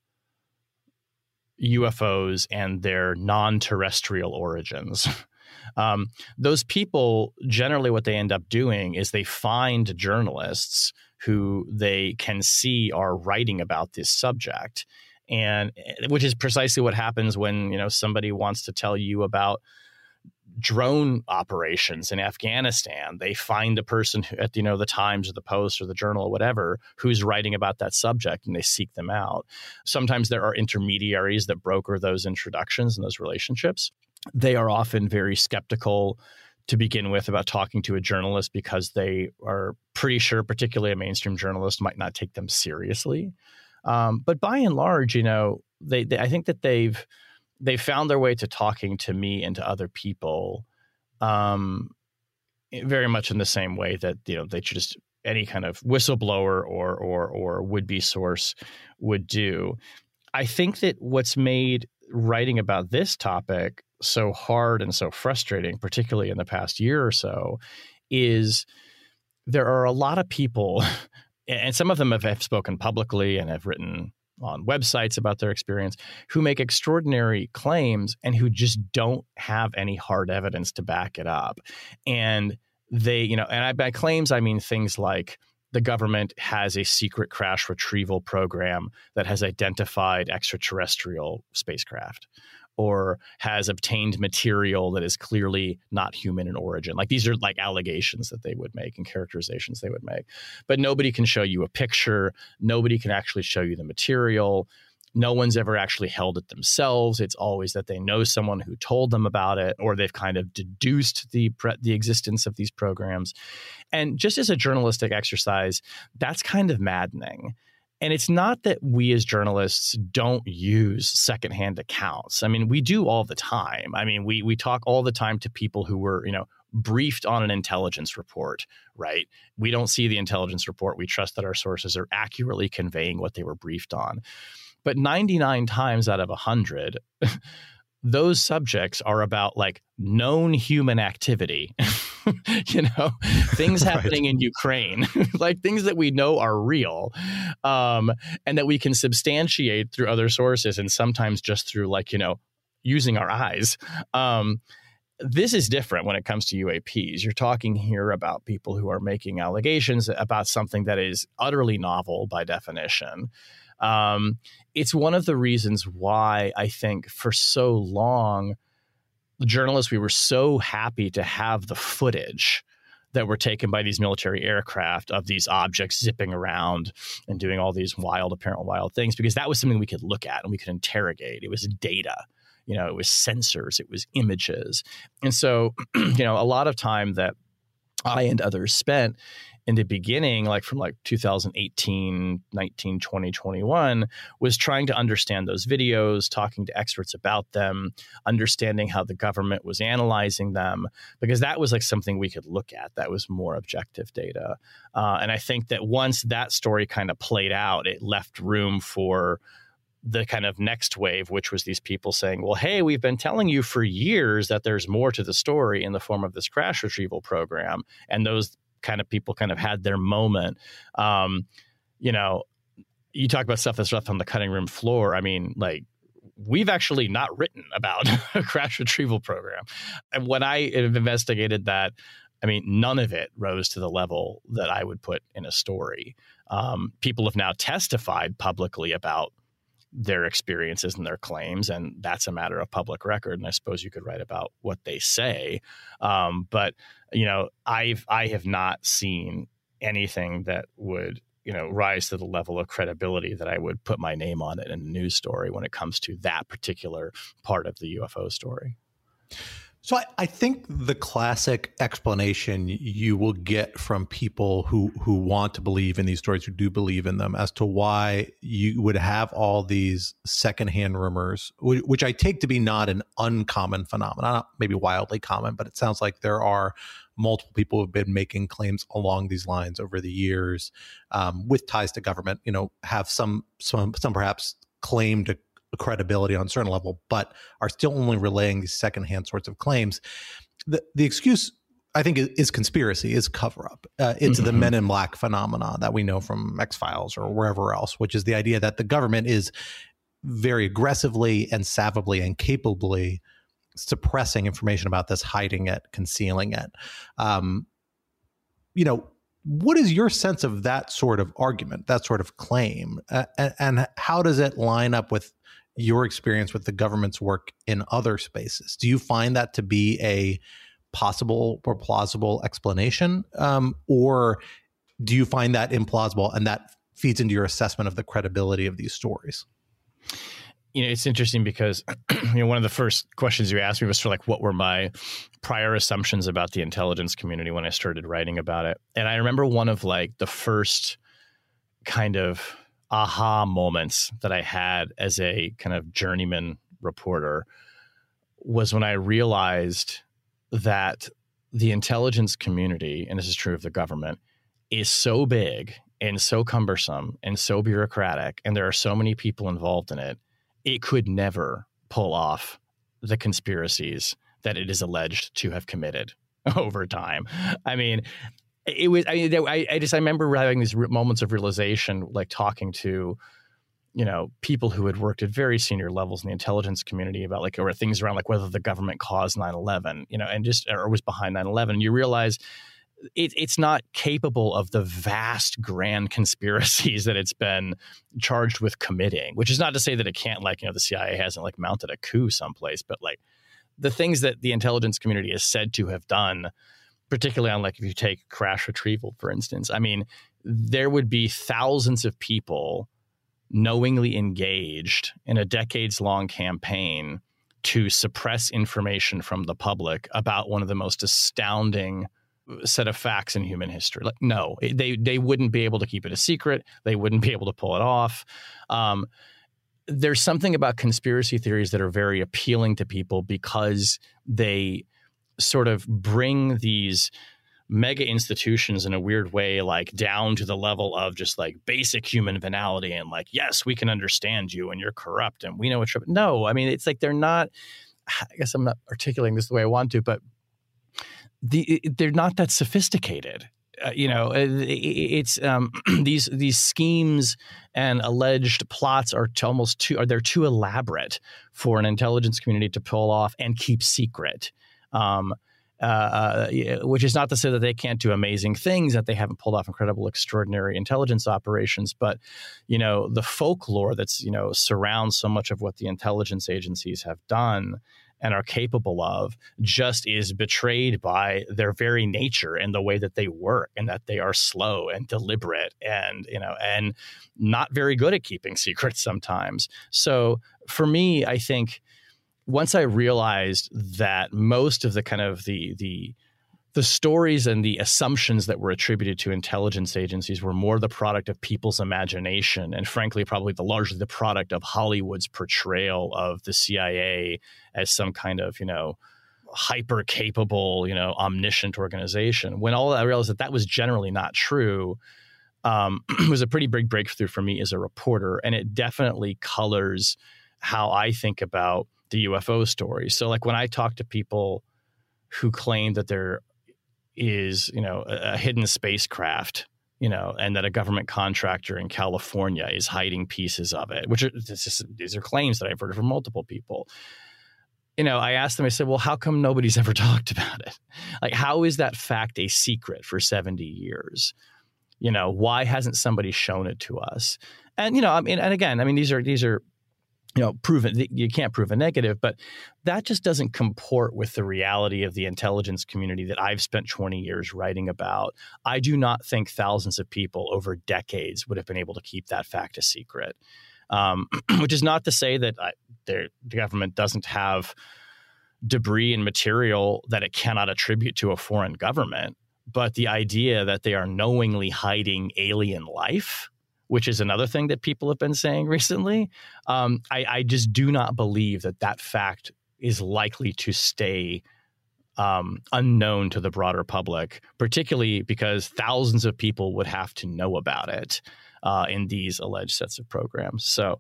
UFOs and their non-terrestrial origins. *laughs* Um, those people generally what they end up doing is they find journalists who they can see are writing about this subject and eh, which is precisely what happens when you know somebody wants to tell you about drone operations in Afghanistan. They find a person at you know the Times or the Post or the Journal or whatever who's writing about that subject, and they seek them out. Sometimes there are intermediaries that broker those introductions and those relationships. They are often very skeptical to begin with about talking to a journalist because they are pretty sure, particularly a mainstream journalist, might not take them seriously. Um, but by and large, you know, they, they, I think that they've they found their way to talking to me and to other people, um, very much in the same way that you know they just any kind of whistleblower or or or would be source would do. I think that what's made writing about this topic so hard and so frustrating, particularly in the past year or so, is there are a lot of people *laughs* and some of them have, have spoken publicly and have written on websites about their experience who make extraordinary claims and who just don't have any hard evidence to back it up. And they, you know, and I, by claims, I mean things like the government has a secret crash retrieval program that has identified extraterrestrial spacecraft or has obtained material that is clearly not human in origin. Like these are like allegations that they would make and characterizations they would make. But nobody can show you a picture, nobody can actually show you the material. no one's ever actually held it themselves. It's always that they know someone who told them about it, or they've kind of deduced the the existence of these programs. And just as a journalistic exercise, that's kind of maddening. And it's not that we as journalists don't use secondhand accounts. I mean, we do all the time. I mean, we we talk all the time to people who were, you know, briefed on an intelligence report, right? We don't see the intelligence report. We trust that our sources are accurately conveying what they were briefed on. But 99 times out of 100, *laughs* those subjects are about like known human activity, *laughs* you know, things *laughs* happening right. in Ukraine, *laughs* like things that we know are real, um, and that we can substantiate through other sources and sometimes just through like, you know, using our eyes. Um, this is different when it comes to UAPs. You're talking here about people who are making allegations about something that is utterly novel by definition. Um, it's one of the reasons why I think for so long, the journalists, we were so happy to have the footage that were taken by these military aircraft of these objects zipping around and doing all these wild, apparent wild things, because that was something we could look at and we could interrogate. It was data. You know, it was sensors, it was images. And so, *clears throat* you know, a lot of time that I and others spent in the beginning, like from like 2018, 19, 20, 21, was trying to understand those videos, talking to experts about them, understanding how the government was analyzing them, because that was like something we could look at. That was more objective data. Uh, and I think that once that story kind of played out, it left room for the kind of next wave, which was these people saying, well, hey, we've been telling you for years that there's more to the story in the form of this crash retrieval program. And those kind of people kind of had their moment. Um, you know, you talk about stuff that's left on the cutting room floor. I mean, like we've actually not written about *laughs* a crash retrieval program. And when I have investigated that, I mean, none of it rose to the level that I would put in a story. Um, people have now testified publicly about their experiences and their claims, and that's a matter of public record. And I suppose you could write about what they say, um, but you know, I've I have not seen anything that would you know rise to the level of credibility that I would put my name on it in a news story when it comes to that particular part of the UFO story. So I, I, think the classic explanation you will get from people who who want to believe in these stories, who do believe in them, as to why you would have all these secondhand rumors, which I take to be not an uncommon phenomenon, maybe wildly common, but it sounds like there are multiple people who have been making claims along these lines over the years, um, with ties to government. You know, have some some some perhaps claim to credibility on a certain level, but are still only relaying these secondhand sorts of claims. The the excuse I think is, conspiracy, is cover up. Uh, it's mm-hmm. the Men in Black phenomena that we know from X Files or wherever else, which is the idea that the government is very aggressively and savvily and capably suppressing information about this, hiding it, concealing it. Um, you know, what is your sense of that sort of argument, that sort of claim, uh, and, and how does it line up with your experience with the government's work in other spaces. Do you find that to be a possible or plausible explanation? Um, or do you find that implausible and that feeds into your assessment of the credibility of these stories? You know, it's interesting because *clears throat* you know one of the first questions you asked me was of like, what were my prior assumptions about the intelligence community when I started writing about it? And I remember one of like the first kind of aha moments that I had as a kind of journeyman reporter was when I realized that the intelligence community, and this is true of the government, is so big and so cumbersome and so bureaucratic, and there are so many people involved in it, it could never pull off the conspiracies that it is alleged to have committed *laughs* over time. I mean, it was I, I, I just I remember having these moments of realization, like talking to you know people who had worked at very senior levels in the intelligence community about like or things around like whether the government caused 9-11 you know and just or was behind 9-11 and you realize it, it's not capable of the vast grand *laughs* conspiracies that it's been charged with committing which is not to say that it can't like you know the cia hasn't like mounted a coup someplace but like the things that the intelligence community is said to have done particularly on like if you take crash retrieval, for instance. I mean, there would be thousands of people knowingly engaged in a decades long campaign to suppress information from the public about one of the most astounding set of facts in human history. Like, no, they they wouldn't be able to keep it a secret. They wouldn't be able to pull it off. Um, there's something about conspiracy theories that are very appealing to people because they sort of bring these mega institutions in a weird way like down to the level of just like basic human venality and like yes we can understand you and you're corrupt and we know what you're no i mean it's like they're not i guess i'm not articulating this the way i want to but the they're not that sophisticated uh, you know, uh, it's um, *clears throat* these these schemes and alleged plots are almost too are they're too elaborate for an intelligence community to pull off and keep secret. Um, uh, uh which is not to say that they can't do amazing things, that they haven't pulled off incredible, extraordinary intelligence operations. But you know, the folklore that's you know surrounds so much of what the intelligence agencies have done and are capable of just is betrayed by their very nature and the way that they work and that they are slow and deliberate and you know and not very good at keeping *laughs* secrets sometimes so for me i think once i realized that most of the kind of the the the stories and the assumptions that were attributed to intelligence agencies were more the product of people's imagination and frankly probably the largely the product of hollywood's portrayal of the cia as some kind of you know hyper capable you know omniscient organization. When all i realized that that was generally not true um, *clears throat* was a pretty big breakthrough for me as a reporter and it definitely colors how i think about the ufo story so like when i talk to people who claim that they're you know a, a hidden spacecraft you know, and that a government contractor in California is hiding pieces of it, which are just, these are claims that I've heard from multiple people. You know, I asked them, I said, well, how come nobody's *laughs* ever talked about it? Like, how is that fact a secret for 70 years? You know, why hasn't somebody shown it to us? And, you know, I mean, and again, I mean, these are, these are you know, proven you can't prove a negative, but that just doesn't comport with the reality of the intelligence community that I've spent 20 years writing about. I do not think thousands of people over decades would have been able to keep that fact a secret. Um, *clears throat* which is not to say that I, the government doesn't have debris and material that it cannot attribute to a foreign government, but the idea that they are knowingly hiding alien life which is another thing that people have been saying *laughs* recently. Um, I, I, just do not believe that that fact is likely to stay um, unknown to the broader public, particularly because thousands of people would have to know about it uh, in these alleged sets of programs. So,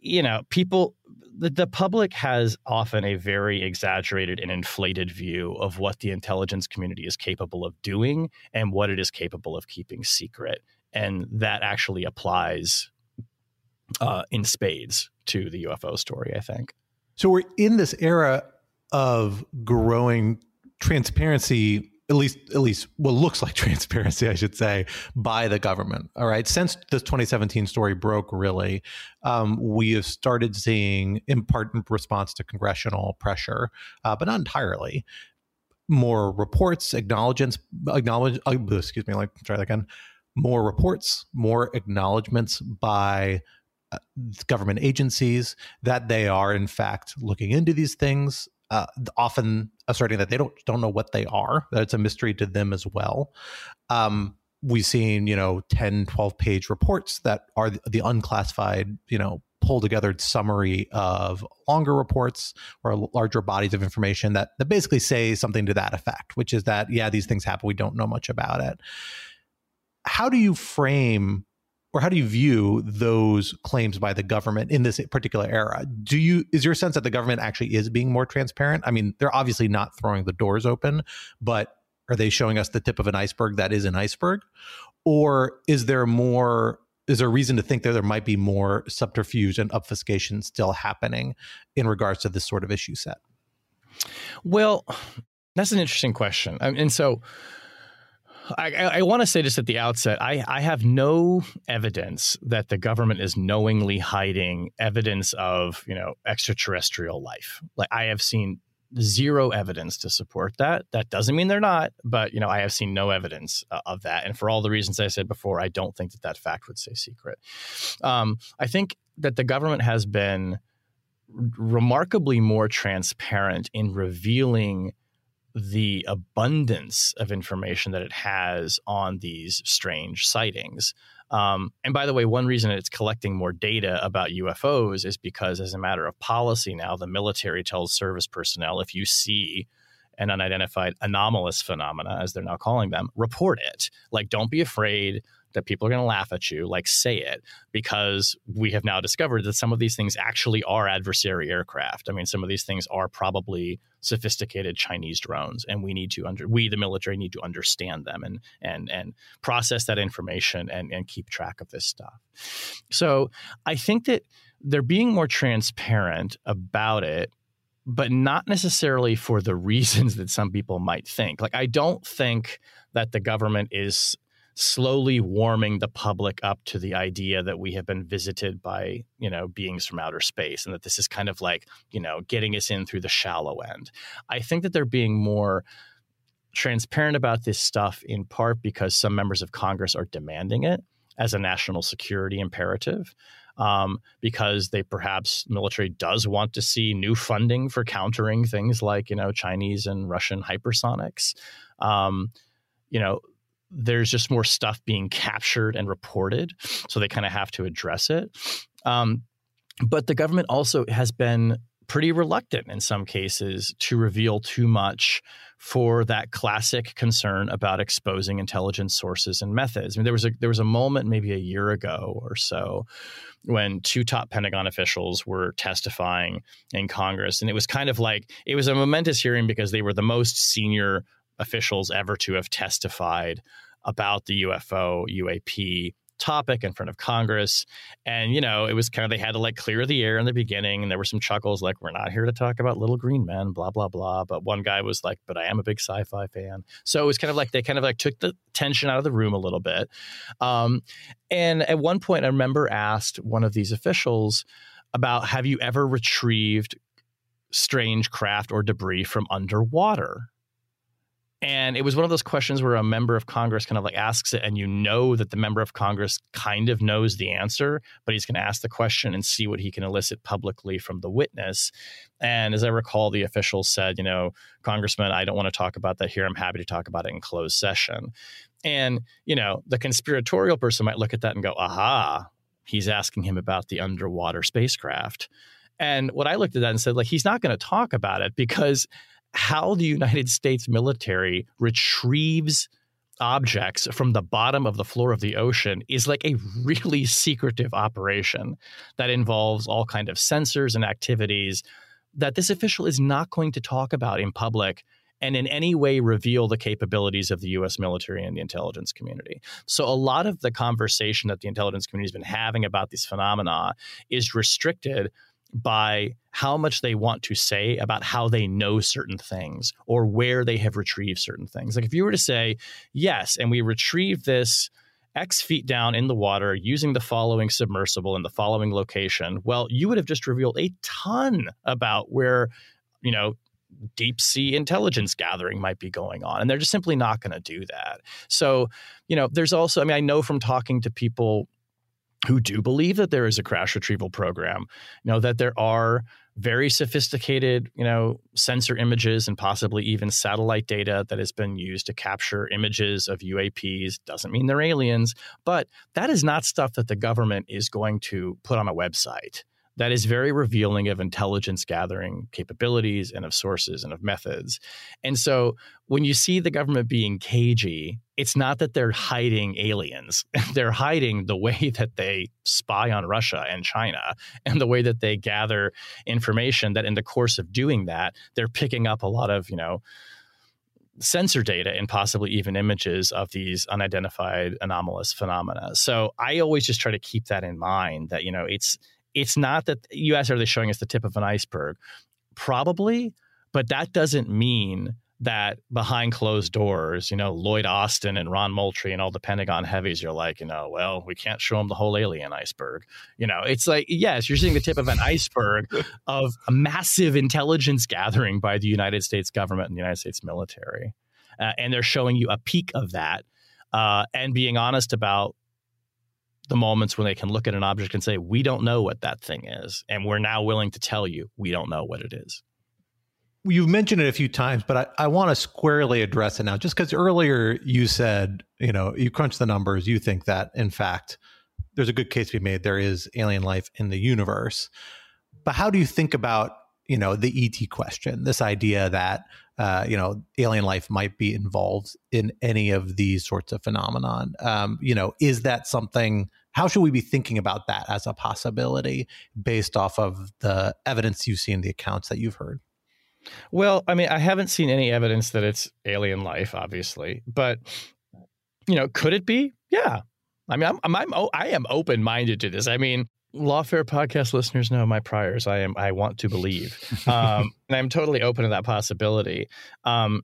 you know, people, the, the public has often a very exaggerated and inflated view of what the intelligence community is capable of doing and what it is capable of keeping secret and that actually applies uh, in spades to the UFO story. I think. So we're in this era of growing transparency at least at least what looks like *laughs* transparency i should say by the government all right since this 2017 story broke really um, we have started seeing in part in response to congressional pressure uh, but not entirely more reports acknowledgements acknowledge uh, excuse me like try that again more reports, more acknowledgments by uh, government agencies that they are in fact looking into these things uh, often asserting that they don't don't know what they are that it's a mystery to them as well. Um, we've seen you know 10 12 page reports that are the, unclassified you know pull together summary of longer reports or larger bodies of information that, that basically say something to that effect which is that yeah these things happen we don't know much about it how do you frame or how do you view those claims by the government in this particular era? Do you is your sense that the government actually is being more transparent? I mean, they're obviously not throwing the doors open, but are they showing us the tip of an iceberg that is an iceberg? Or is there more is there reason to think that there might be more subterfuge and obfuscation still happening in regards to this sort of issue set? Well, that's an interesting question. And so I, I want to say this at the outset. I, I have no evidence that the government is knowingly hiding evidence of you know extraterrestrial life. Like I have seen zero evidence to support that. That doesn't mean they're not, but you know, I have seen no evidence uh, of that. And for all the reasons I said before, I don't think that that fact would stay secret. Um, I think that the government has been remarkably more transparent in revealing the abundance of information that it has on these strange sightings. Um, and by the way, one reason it's collecting more data about UFOs is because, as a matter of policy now, the military tells service personnel if you see an unidentified anomalous phenomena, as they're now calling them, report it. Like, don't be afraid that people are going to laugh at you, like say it, because we have now discovered that some of these things actually are adversary aircraft. I mean, some of these things are probably sophisticated Chinese drones, and we need to under we the military need to understand them and and and process that information and and keep track of this stuff. So I think that they're being more transparent about it but not necessarily for the *laughs* reasons that some people might think. Like, I don't think that the government is slowly warming the public up to the idea that we have been visited by you know beings from outer space and that this is kind of like you know getting us in through the shallow end i think that they're being more transparent about this stuff in part because some members of congress are demanding it as a national security imperative um, because they perhaps military does want to see new funding for countering things like you know Chinese and Russian hypersonics. Um, you know, there's just more stuff being captured and reported, so they kind of have to address it. Um, but the government also has been pretty reluctant in some cases to reveal too much for that classic concern about exposing intelligence sources and methods. I mean, there was a there was a moment maybe a year ago or so when two top Pentagon officials were testifying in Congress, and it was kind of like it was a momentous hearing because they were the most senior officials ever to have testified about the UFO UAP topic in front of Congress. And, you know, it was kind of, they had to like clear the air in the beginning. And there were some chuckles like, we're not here to talk about little green men, blah, blah, blah. But one guy was like, but I am a big sci fi fan. So it was kind of like, they kind of like took the tension out of the room a little bit. Um, and at one point, I remember asked one of these officials about, have you ever retrieved strange craft or debris from underwater? And it was one of those questions where a member of Congress kind of like asks it, and you know that the member of Congress kind of knows the answer, but he's going to ask the question and see what he can elicit publicly from the witness. And as I recall, the official said, you know, Congressman, I don't want to talk about that here. I'm happy to talk about it in closed session. And, you know, the conspiratorial person might look at that and go, aha, he's asking him about the underwater spacecraft. And what I looked at that and said, like, he's not going to talk about it because how the United States military retrieves objects from the bottom of the floor of the ocean is like a really secretive operation that involves all kind of sensors and activities that this official is not going to talk about in public and in any way reveal the capabilities of the US military and the intelligence community. So a lot of the conversation that the intelligence community has been having about these phenomena is restricted by how much they want to say about how they know certain things or where they have retrieved certain things. Like if you were to say, yes, and we retrieve this X feet down in the water using the following submersible in the following location, well, you would have just revealed a ton about where, you know, deep sea intelligence gathering might be going on. And they're just simply not going to do that. So, you know, there's also, I mean, I know from talking to people who do believe that there is a crash retrieval program, you know, that there are very sophisticated, you know, sensor images and possibly even satellite data that has been used to capture images of UAPs. Doesn't mean they're aliens, but that is not stuff that the government is going to put on a website that is very revealing of intelligence gathering capabilities and of sources and of methods. And so when you see the government being cagey, it's not that they're hiding aliens. *laughs* they're hiding the way *laughs* that they spy on Russia and China and the way that they gather information that in the course of doing that, they're picking up a lot of, you know, sensor data and possibly even images of these unidentified anomalous phenomena. So I always just try to keep that in mind that, you know, it's it's not that asked, are they showing us the tip of an iceberg? Probably, but that doesn't mean that behind closed doors, you know, Lloyd Austin and Ron Moultrie and all the Pentagon heavies, you're like, you know, well, we can't show them the whole alien iceberg. You know, it's like, yes, you're seeing the tip of an iceberg *laughs* of a massive intelligence gathering by the United States government and the United States military. Uh, and they're showing you a peak of that uh, and being honest about the moments when they can look at an object and say, we don't know what that thing is. And we're now willing to tell you we don't know what it is. You've mentioned it a few times, but I, I want to squarely address it now. Just because earlier you said, you know, you crunch the numbers, you think that, in fact, there's a good case to be made. There is alien life in the universe. But how do you think about, you know, the ET question, this idea that, uh, you know, alien life might be involved in any of these sorts of phenomenon? Um, you know, is that something how should we be thinking about that as a possibility based off of the evidence you see in the accounts that you've heard? Well, I mean, I haven't seen any evidence that it's alien life, obviously, but you know, could it be? Yeah. I mean, I'm, I'm, I'm I am open minded to this. I mean, Lawfare podcast listeners know my priors. I am I want to believe, um, *laughs* and I'm totally open to that possibility. Um,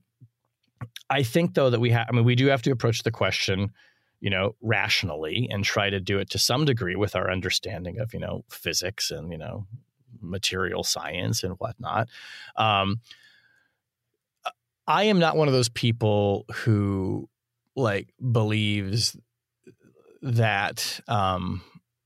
I think though that we have. I mean, we do have to approach the question, you know, rationally and try to do it to some degree with our understanding of you know physics and you know material science and whatnot. Um, I am not one of those people who like believes that um,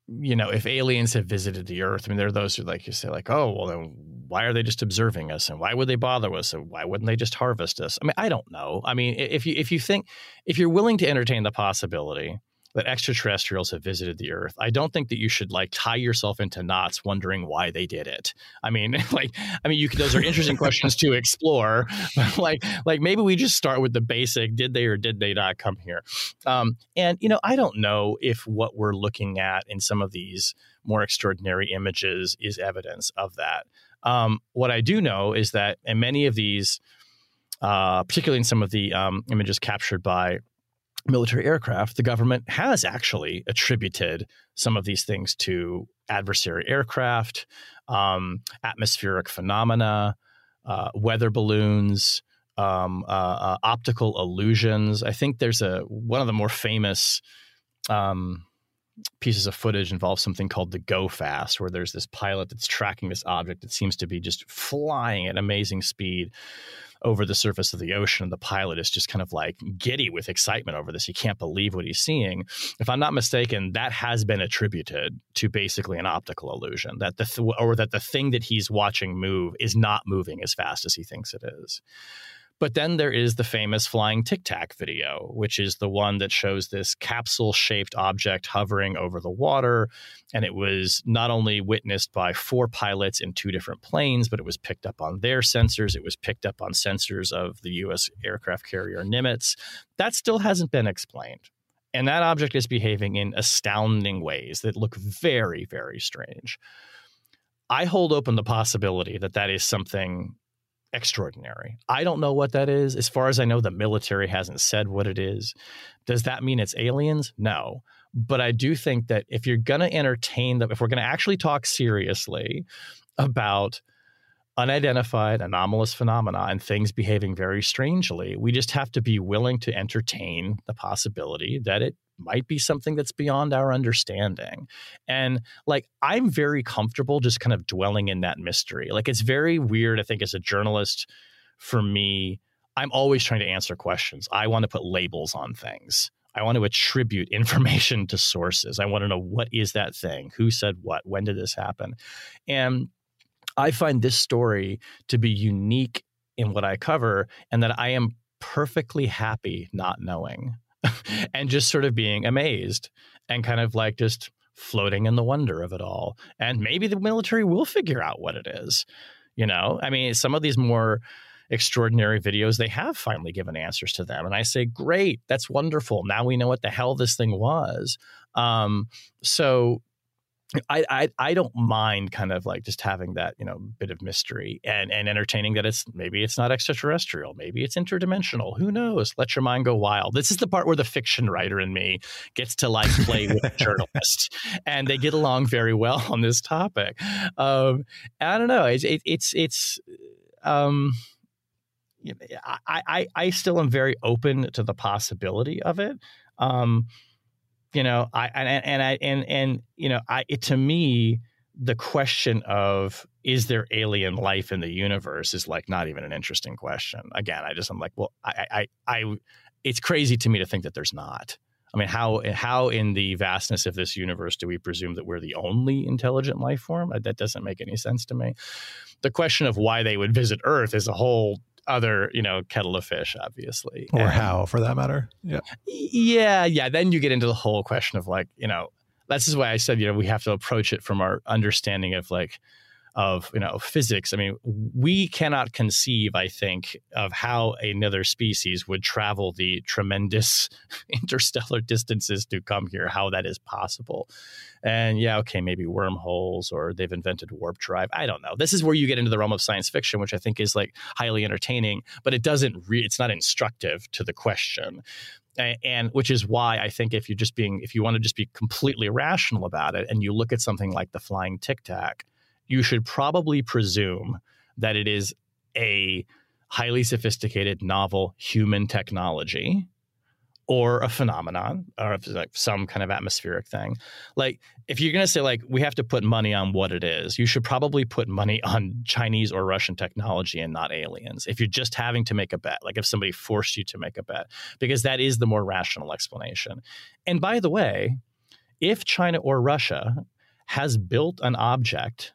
you know if aliens have visited the earth i mean there are those who like you say like oh well then why are they just observing us? And why would they bother us? And why wouldn't they just harvest us? I mean i don't know. I mean if you if you think if you're willing to entertain the possibility that extraterrestrials have visited the earth. I don't think that you should like tie yourself into knots wondering why they did it. I mean *laughs* like i mean you could, those are interesting questions to explore *laughs* like like maybe we just start with the basic did they or did they not come here? Um, and you know i don't know if what we're looking at in some of these more extraordinary images is evidence of that. Um, what i do know is that in many of these uh, particularly in some of the um, images captured by military aircraft, the government has actually attributed some of these things to adversary aircraft, um, atmospheric phenomena, uh, weather balloons, um, uh, uh, optical illusions. I think there's a one of the more famous um, pieces of footage involves something called the go fast, where there's this pilot that's tracking this object that seems to be just flying at amazing speed over the surface of the ocean. And the pilot is just kind of like giddy with excitement over this. He can't believe what he's seeing. If I'm not mistaken, that has been attributed to basically an optical illusion that the th- or that the thing that he's watching move is not moving as fast as he thinks it is. But then there is the famous flying tic tac video, which is the one that shows this capsule shaped object hovering over the water. And it was not only witnessed by four pilots in two different planes, but it was picked up on their sensors. It was picked up on sensors of the US aircraft carrier Nimitz. That still hasn't been explained. And that object is behaving in astounding ways that look very, very strange. I hold open the possibility that that is something extraordinary. I don't know what that is. As far as I know, the military hasn't said what it is. Does that mean it's aliens? No. But I do think that if you're going to entertain them, if we're going to actually talk seriously about unidentified anomalous phenomena and things behaving very strangely, we just have to be willing to entertain the possibility that it might be something that's beyond our understanding. And like, I'm very comfortable just kind of dwelling in that mystery. Like, it's very weird, I think, as a journalist, for me, I'm always trying to answer questions. I want to put labels on things. I want to attribute *laughs* information to sources. I want to know what is that thing? Who said what? When did this happen? And I find this story to be unique in what I cover and that I am perfectly happy not knowing. *laughs* and just sort of being amazed and kind of like just floating in the wonder of it all. And maybe the military will figure out what it is. You know, I mean, some of these more extraordinary videos, they have finally given answers to them. And I say, great, that's wonderful. Now we know what the hell this thing was. Um, so I, I I don't mind kind of like just having that you know bit of mystery and and entertaining that it's maybe it's not extraterrestrial maybe it's interdimensional who knows? Let your mind go wild. This is the part where the fiction writer in me gets to like play with the *laughs* journalist and they get along very well on this topic. Um, I don't know it's it, it's it's um I, I, I still am very open to the possibility of it. Um, you know, I and, and I and and you know, I it, to me, the question of is there alien life in the universe is like not even an interesting question. Again, I just I'm like, well, I I I it's crazy to me to think that there's not. I mean, how how in the vastness of this universe do we presume that we're the only intelligent life form? That doesn't make any sense to me. The question of why they would visit Earth is a whole other, you know, kettle of fish, obviously. Or and, how, for that matter. Yeah. Yeah, yeah. Then you get into the whole question of like, you know, that's just why I said, you know, we have to approach it from our understanding of like of you know physics. I mean, we cannot conceive, I think, of how another species would travel the tremendous *laughs* interstellar distances to come here. How that is possible? And yeah, okay, maybe wormholes or they've invented warp drive. I don't know. This is where you get into the realm of science fiction, which I think is like highly entertaining, but it doesn't. Re- it's not instructive to the question and which is why I think if you're just being if you want to just be completely rational about it and you look at something like the flying tic tac you should probably presume that it is a highly sophisticated, novel human technology or a phenomenon or like some kind of atmospheric thing. Like if you're going to say like we have to put money on what it is, you should probably put money on Chinese or Russian technology and not aliens. If you're just having to make a bet, like if somebody forced you to make a bet, because that is the more rational explanation. And by the way, if China or Russia has built an object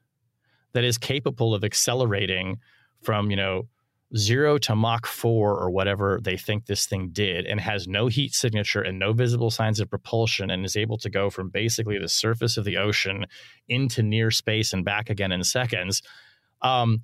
that is capable of accelerating from, you know, zero to Mach 4 or whatever they think this thing did and has no heat signature and no visible signs of propulsion and is able to go from basically the surface of the ocean into near space and back again in seconds. Um,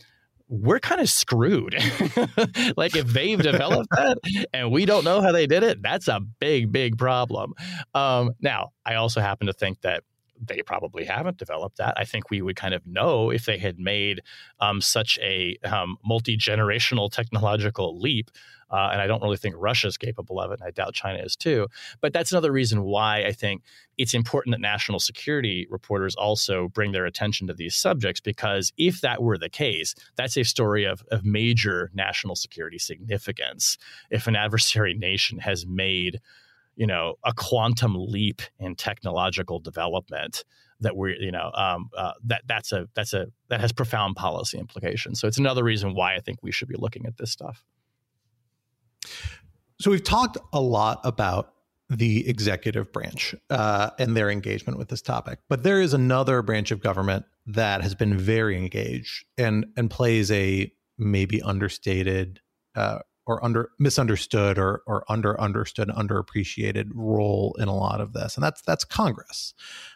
we're kind of screwed. *laughs* like if they've developed that and we don't know how they did it, that's a big, big problem. Um, now, I also happen to think that they probably haven't developed that. I think we would kind of know if they had made um, such a um, multi generational technological leap. Uh, and I don't really think Russia is capable of it, and I doubt China is too. But that's another reason why I think it's important that national security reporters also bring their attention to these subjects, because if that were the case, that's a story of, of major national security significance. If an adversary nation has made you know a quantum leap in technological development that we're you know um, uh, that that's a that's a that has profound policy implications. So it's another reason why i think we should be looking at this stuff. So we've talked a lot about the executive branch uh, and their engagement with this topic but there is another branch of government that has been very engaged and and plays a maybe understated uh, or under misunderstood or or under understood underappreciated role in a lot of this and that's that's congress.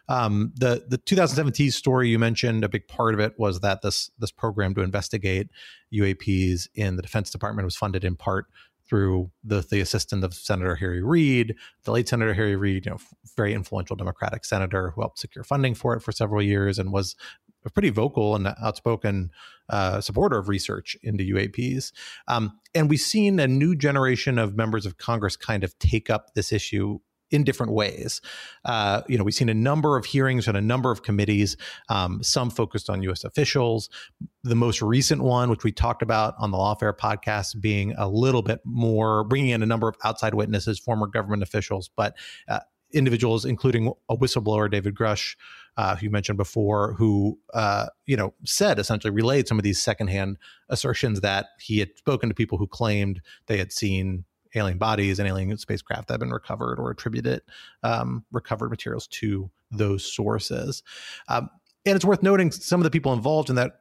Um, the the 2017 story you mentioned a big part of it was that this this program to investigate uaps in the defense department was funded in part through the the assistant of Senator Harry Reid, the late Senator Harry Reid, you know, very influential Democratic senator who helped secure funding for it for several years and was a pretty vocal and outspoken uh, supporter of research into UAPs. Um, and we've seen a new generation of members of Congress kind of take up this issue in different ways. Uh, you know, we've seen a number of hearings and a number of committees, um, some focused on U.S. officials. The most recent one, which we talked about on the Lawfare podcast, being a little bit more bringing in a number of outside witnesses, former government officials, but uh, individuals, including a whistleblower, David Grusch, uh, who you mentioned before, who uh, you know said essentially relayed some of these secondhand assertions that he had spoken to people who claimed they had seen alien bodies and alien spacecraft that have been recovered or attributed um, recovered materials to those sources. Um, and it's worth noting some of the people involved in that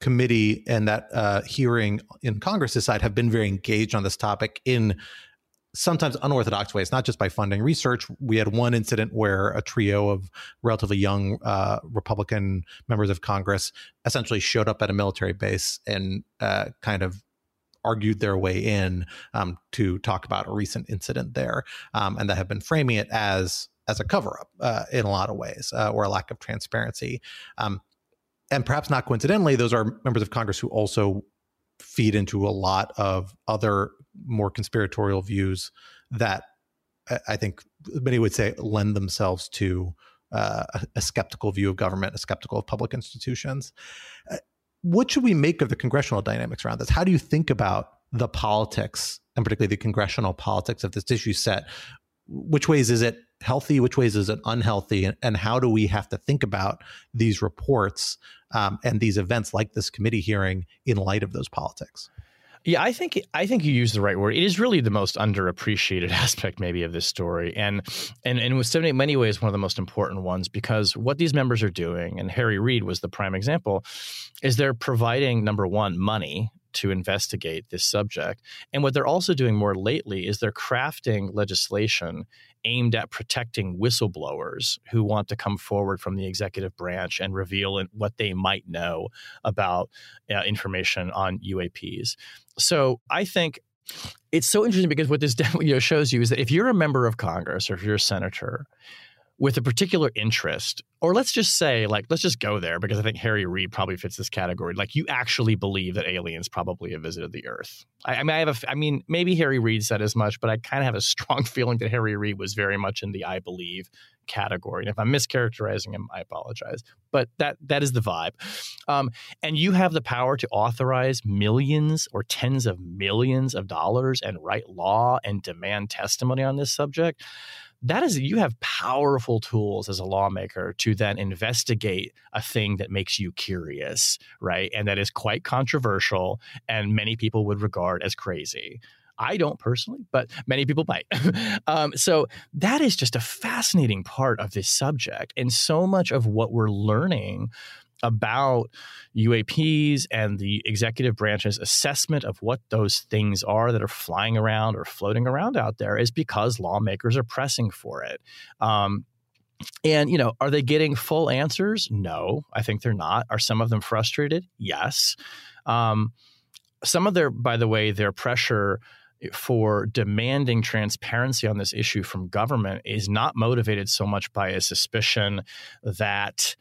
committee and that uh, hearing in Congress's side have been very engaged on this topic in sometimes unorthodox ways, not just by funding research. We had one incident where a trio of relatively young uh, Republican members of Congress essentially showed up at a military base and uh, kind of argued their way in um, to talk about a recent incident there, um, and that have been framing it as as a cover up uh, in a lot of ways uh, or a lack of transparency. Um, and perhaps not coincidentally, those are members of Congress who also feed into a lot of other more conspiratorial views that I think many would say lend themselves to uh, a, skeptical view of government, a skeptical of public institutions. Uh, what should we make of the congressional dynamics around this? How do you think about the politics and particularly the congressional politics of this issue set, which ways is it healthy? Which ways is it unhealthy? And, and how do we have to think about these reports um, and these events like this committee hearing in light of those politics? Yeah, I think I think you use the right word. It is really the most underappreciated *laughs* aspect, maybe, of this story, and and and in many ways one of the most important ones because what these members are doing, and Harry Reid was the prime example, is they're providing number one money to investigate this subject. And what they're also doing more lately is they're crafting legislation aimed at protecting whistleblowers who want to come forward from the executive branch and reveal what they might know about uh, information on UAPs. So I think it's so interesting because what this *laughs* you know, shows you is that if you're a member of Congress or if you're a senator with a particular interest, or let's just say, like, let's just go there because I think Harry Reid probably fits this category. Like, you actually believe that aliens probably have visited the Earth. I, I mean, I have a, I mean, maybe Harry Reid said as much, but I kind of have a *laughs* strong feeling that Harry Reid was very much in the I believe category. And if I'm mischaracterizing him, I apologize. But that that is the vibe. Um, and you have the power to authorize millions or tens of millions of dollars and write law and demand testimony on this subject that is you have powerful tools as a lawmaker to then investigate a thing that makes you curious right and that is quite controversial and many people would regard as crazy I don't personally, but many people might. *laughs* um, so that is just a fascinating part of this subject. And so much of what we're learning about UAPs and the executive branch's assessment of what those things are that are flying around or floating around out there is because lawmakers are pressing for it. Um, and, you know, are they getting full answers? No, I think they're not. Are some of them frustrated? Yes. Um, some of their, by the way, their pressure for demanding transparency on this issue from government is not motivated so much by a suspicion that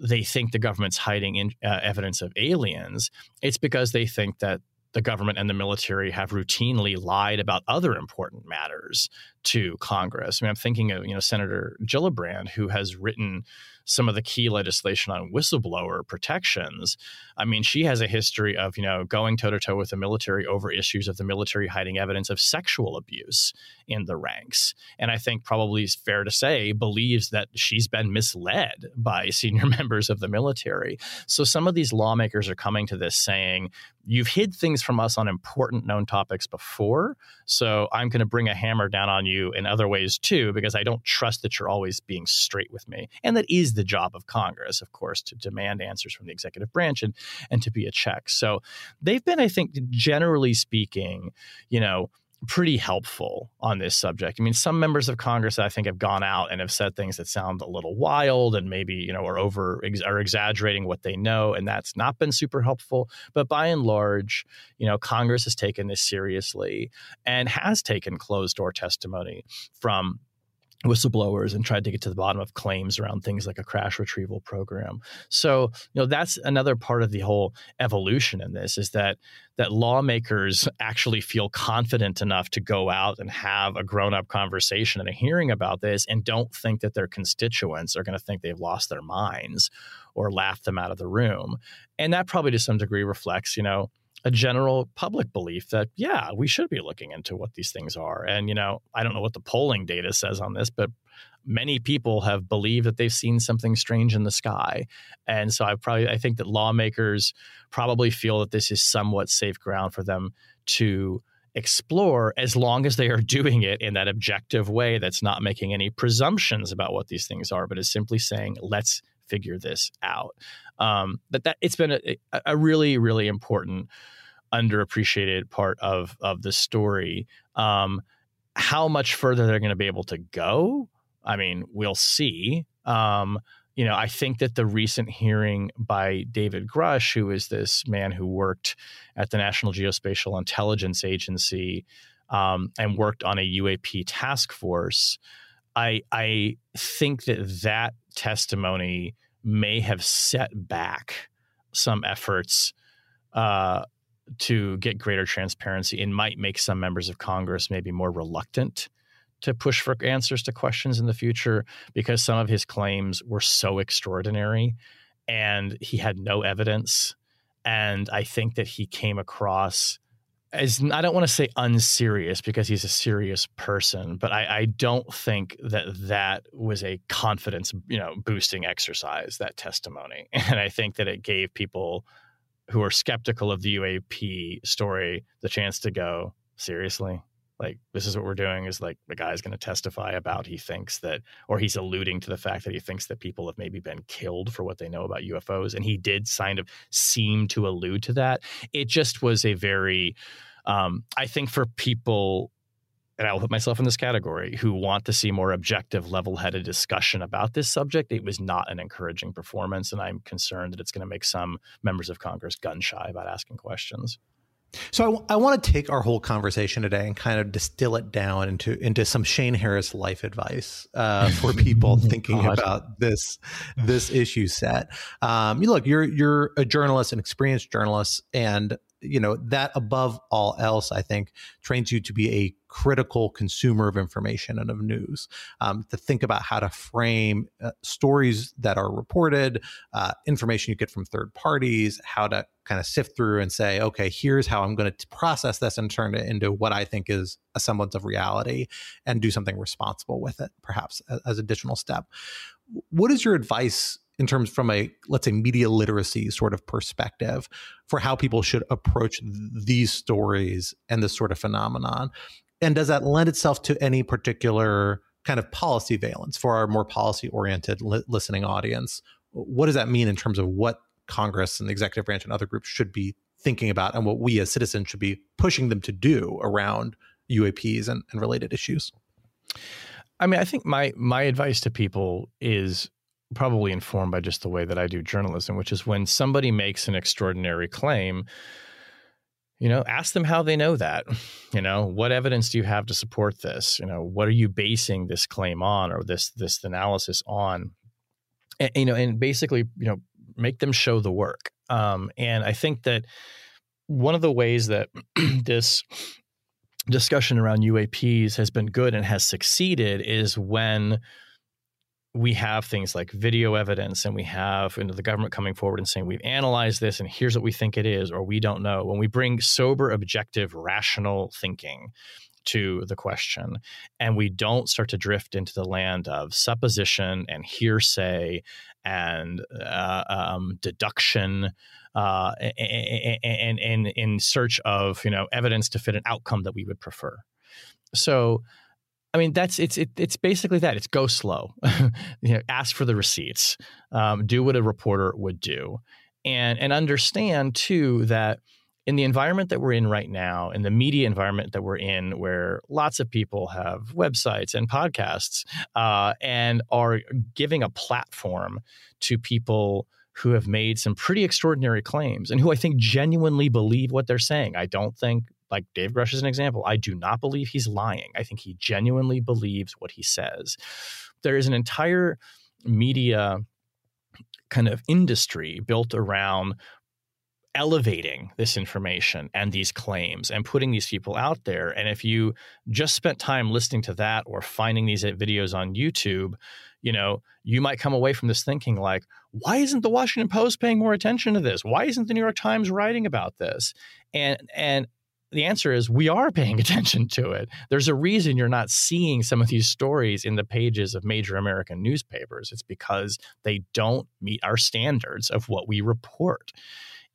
they think the government's hiding in, uh, evidence of aliens, it's because they think that the government and the military have routinely lied about other important matters to Congress. I mean, I'm thinking of you know Senator Gillibrand, who has written some of the key legislation on whistleblower protections. I mean, she has a history of, you know, going toe to toe with the military over issues of the military hiding evidence of sexual abuse in the ranks. And I think probably is fair to say believes that she's been misled by *laughs* senior members of the military. So some of these lawmakers are coming to this saying, you've hid things from us on important known topics before. So I'm going to bring a hammer down on you in other ways too, because I don't trust that you're always being straight with me. And that is the job of Congress, of course, to demand answers from the executive branch and, and to be a check. So they've been, I think, generally speaking, you know, pretty helpful on this subject. I mean, some members of Congress I think have gone out and have said things that sound a little wild and maybe you know are over are exaggerating what they know, and that's not been super helpful. But by and large, you know, Congress has taken this seriously and has taken closed door testimony from whistleblowers and tried to get to the bottom of claims around things like a crash retrieval program. So, you know, that's another part of the whole evolution in this is that that lawmakers actually feel confident enough to go out and have a grown-up conversation and a hearing about this and don't think that their constituents are going to think they've lost their minds or laugh them out of the room. And that probably to some degree reflects, you know, a general public belief that yeah we should be looking into what these things are and you know i don't know what the polling data says on this but many people have believed that they've seen something strange in the sky and so i probably i think that lawmakers probably feel that this is somewhat safe ground for them to explore as long as they are *laughs* doing it in that objective way that's not making any presumptions about what these things are but is simply saying let's figure this out. Um, but that it's been a, a really, really important, underappreciated part of of the story. Um, how much further they're going to be able to go, I mean, we'll see. Um, you know, I think that the recent hearing by David Grusch, who is this man who worked at the National Geospatial Intelligence Agency um, and worked on a UAP task force, I I think that that testimony may have set back some efforts uh, to get greater transparency and might make some members of Congress maybe more reluctant to push for answers to questions in the future because some of his claims were so extraordinary and he had no evidence. And I think that he came across as I don't want to say unserious because he's a serious person, but I, I, don't think that that was a confidence, you know, boosting exercise. That testimony, *laughs* and I think that it gave people who are skeptical of the UAP story the chance to go seriously like this is what we're doing is like the guy's going to testify about he thinks that or he's alluding to the fact that he thinks that people have maybe been killed for what they know about UFOs and he did kind of seem to allude to that. It just was a very um, I think for people and I will put myself in this category who want to see more objective level-headed discussion about this subject it was not an encouraging performance and I'm concerned that it's going to make some members of Congress gun shy about asking questions so I, I want to take our whole conversation today and kind of distill it down into into some Shane Harris life advice uh, for people *laughs* thinking about this this issue set. Um, you look, you're you're a journalist, an experienced journalist, and you know that above all else i think trains you to be a critical consumer of information and of news. Um, to think about how to frame uh, stories that are reported uh, information you get from third parties how to kind of sift through and say okay here's how i'm going to process this and turn it into what i think is a semblance of reality and do something responsible with it perhaps as, as additional step. What is your advice in terms from a let's say media literacy sort of perspective for how people should approach these stories and this sort of phenomenon? And does that lend itself to any particular kind of policy valence for our more policy oriented li- listening audience? What does that mean in terms of what congress and the executive branch and other groups should be thinking about and what we as citizens should be pushing them to do around uaps and, and related issues? I mean, I think my my advice to people is probably informed by just the way that I do journalism, which is when somebody makes an extraordinary claim, you know, ask them how they know that. You know, what evidence do you have to support this? You know, what are you basing this claim on or this this analysis on? And, you know, and basically, you know, make them show the work. Um, and I think that one of the ways that *clears throat* this discussion around UAPs has been good and has succeeded is when we have things like video evidence and we have you know, the government coming forward and saying we've analyzed this and here's what we think it is or we don't know. When we bring sober objective rational thinking to the question and we don't start to drift into the land of supposition and hearsay and uh, um, deduction uh, and, and, in search of you know evidence to fit an outcome that we would prefer. So I mean, that's it's it, it's basically that. It's go slow. *laughs* you know, ask for the receipts. Um, do what a reporter would do, and and understand too that in the environment that we're in right now, in the media environment that we're in, where lots of people have websites and podcasts uh, and are giving a platform to people who have made some pretty extraordinary claims and who I think genuinely believe what they're saying. I don't think like Dave Grusch is an example. I do not believe he's lying. I think he genuinely believes what he says. There is an entire media kind of industry built around elevating this information and these claims and putting these people out there. And if you just spent time listening to that or finding these videos on YouTube, you know, you might come away from this thinking like, why isn't the Washington Post paying more attention to this? Why isn't the New York Times writing about this? And and the answer is we are paying *laughs* attention to it. There's a reason you're not seeing some of these stories in the pages of major American newspapers. It's because they don't meet our standards of what we report.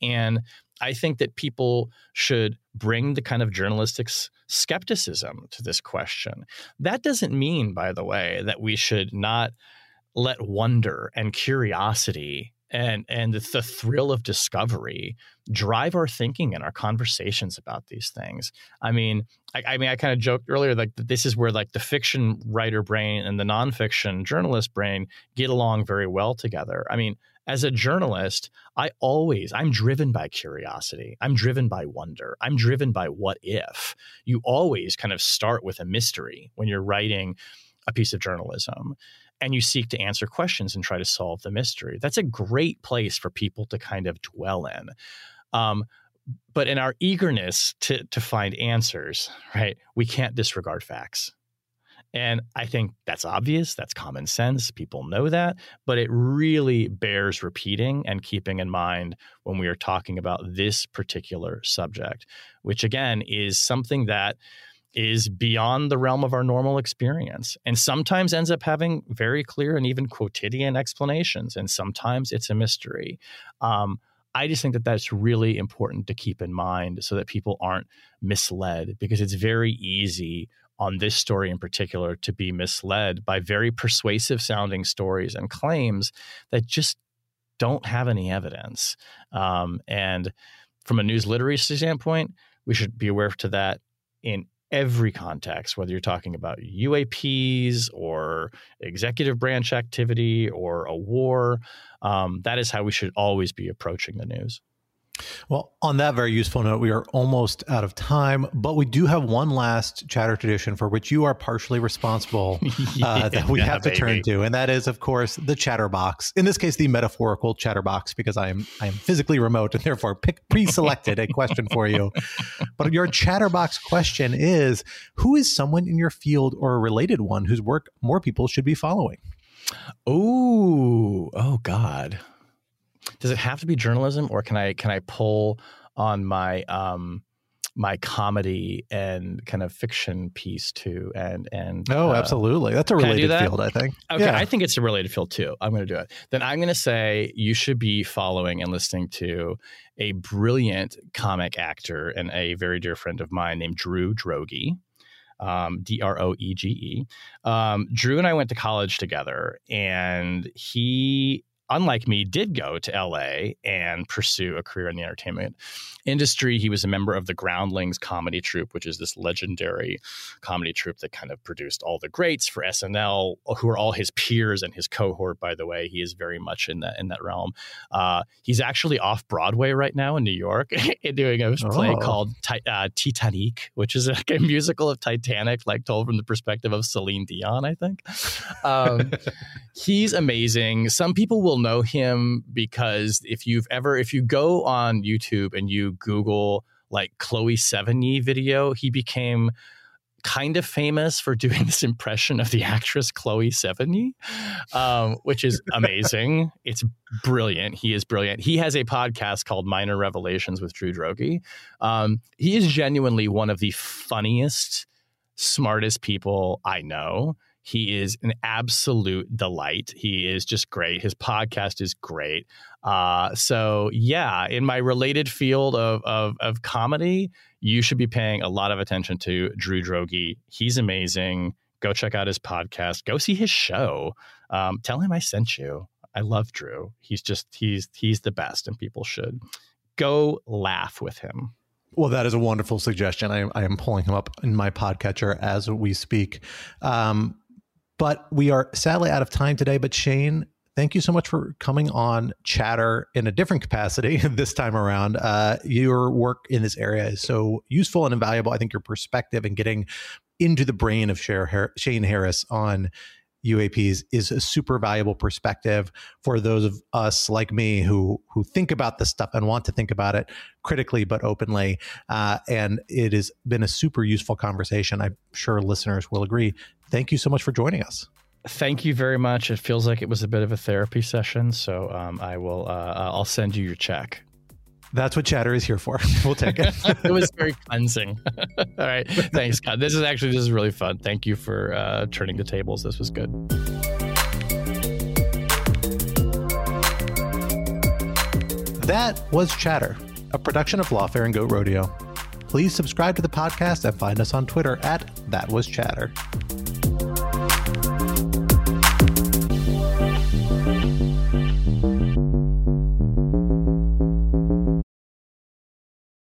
And I think that people should bring the kind of journalistic skepticism to this question. That doesn't mean, by the way, that we should not let wonder and curiosity and and the thrill of discovery drive our thinking and our conversations about these things. I mean, I, I mean, I kind of joked earlier like this is where like the fiction writer brain and the nonfiction journalist brain get along very well together. I mean, as a journalist, I always I'm driven by curiosity. I'm driven by wonder. I'm driven by what if. You always kind of start with a mystery when you're writing a piece of journalism and you seek to answer questions and try to solve the mystery. That's a great place for people to kind of dwell in. Um, but in our eagerness to to find answers, right, we can't disregard facts. And I think that's obvious. That's common sense. People know that. But it really bears repeating and keeping in mind when we are talking about this particular subject, which again is something that is beyond the realm of our normal experience and sometimes ends up having very clear and even quotidian explanations. And sometimes it's a mystery. Um, I just think that that's really important to keep in mind so that people aren't misled because it's very easy on this story in particular to be misled by very persuasive sounding stories and claims that just don't have any evidence. Um, and from a news literacy standpoint, we should be aware to that in every context, whether you're talking about UAPs or executive branch activity or a war. Um, that is how we should always be approaching the news. Well, on that very useful note, we are almost out of time, but we do have one last chatter tradition for which you are partially responsible *laughs* yeah, uh, that we yeah, have to baby. turn to, and that is, of course, the chatterbox. In this case, the metaphorical chatterbox, because I am I am physically remote and therefore pick, pre-selected a question for you. *laughs* But your chatterbox question is: Who is someone in your field or a related one whose work more people should be following? Oh, oh God does it have to be journalism or can I can I pull on my um my comedy and kind of fiction piece too and and oh uh, absolutely that's a related that? field i think okay yeah. i think it's a related field too i'm going to do it then i'm going to say you should be following and listening to a brilliant comic actor and a very dear friend of mine named drew droege um, D R O E G E. Um, Drew and I went to college together, and he unlike me, did go to LA and pursue a career in the entertainment industry. He was a member of the Groundlings comedy troupe, which is this legendary comedy troupe that kind of produced all the greats for SNL, who are all his peers and his cohort. By the way, he is very much in that in that realm. Uh, he's actually off Broadway right now in New York, *laughs* doing a play oh. called uh, Titanique, which is *laughs* like a musical of Titanic, like told from the perspective of Celine Dion. I think um, *laughs* he's amazing. Some people will know him because if you've ever if you go on YouTube and you Google like Chloe Sevigny video, he became kind of famous for *laughs* doing this impression of the actress Chloe Sevigny, um, which is amazing. *laughs* it's brilliant. He is brilliant. He has a podcast called Minor Revelations with Drew Droege. Um, he is genuinely one of the funniest, smartest people I know. He is an absolute delight. He is just great. His podcast is great. Uh, so yeah, in my related field of, of, of comedy, you should be paying a lot of attention to Drew Droege. He's amazing. Go check out his podcast. Go see his show. Um, tell him I sent you. I love Drew. He's just he's he's the best, and people should go laugh with him. Well, that is a wonderful suggestion. I, I am pulling him up in my podcatcher as we speak. Um, but we are sadly out of time today. But Shane, thank you so much for coming on Chatter in a different capacity *laughs* this time around. Uh, your work in this area is so useful and invaluable. I think your perspective and getting into the brain of Shane Harris on UAPs is a super valuable perspective for those of us like me who who think about this stuff and want to think about it critically but openly. Uh, and it has been a super useful conversation. I'm sure listeners will agree. Thank you so much for joining us. Thank you very much. It feels like it was a bit of a therapy session, so um, I will. Uh, I'll send you your check. That's what chatter is here for. *laughs* We'll take it. *laughs* it was very cleansing. *laughs* All right. Thanks, God. This is actually this is really fun. Thank you for uh, turning the tables. This was good. That was Chatter, a production of Lawfare and Goat Rodeo. Please subscribe to the podcast and find us on Twitter at That Was Chatter.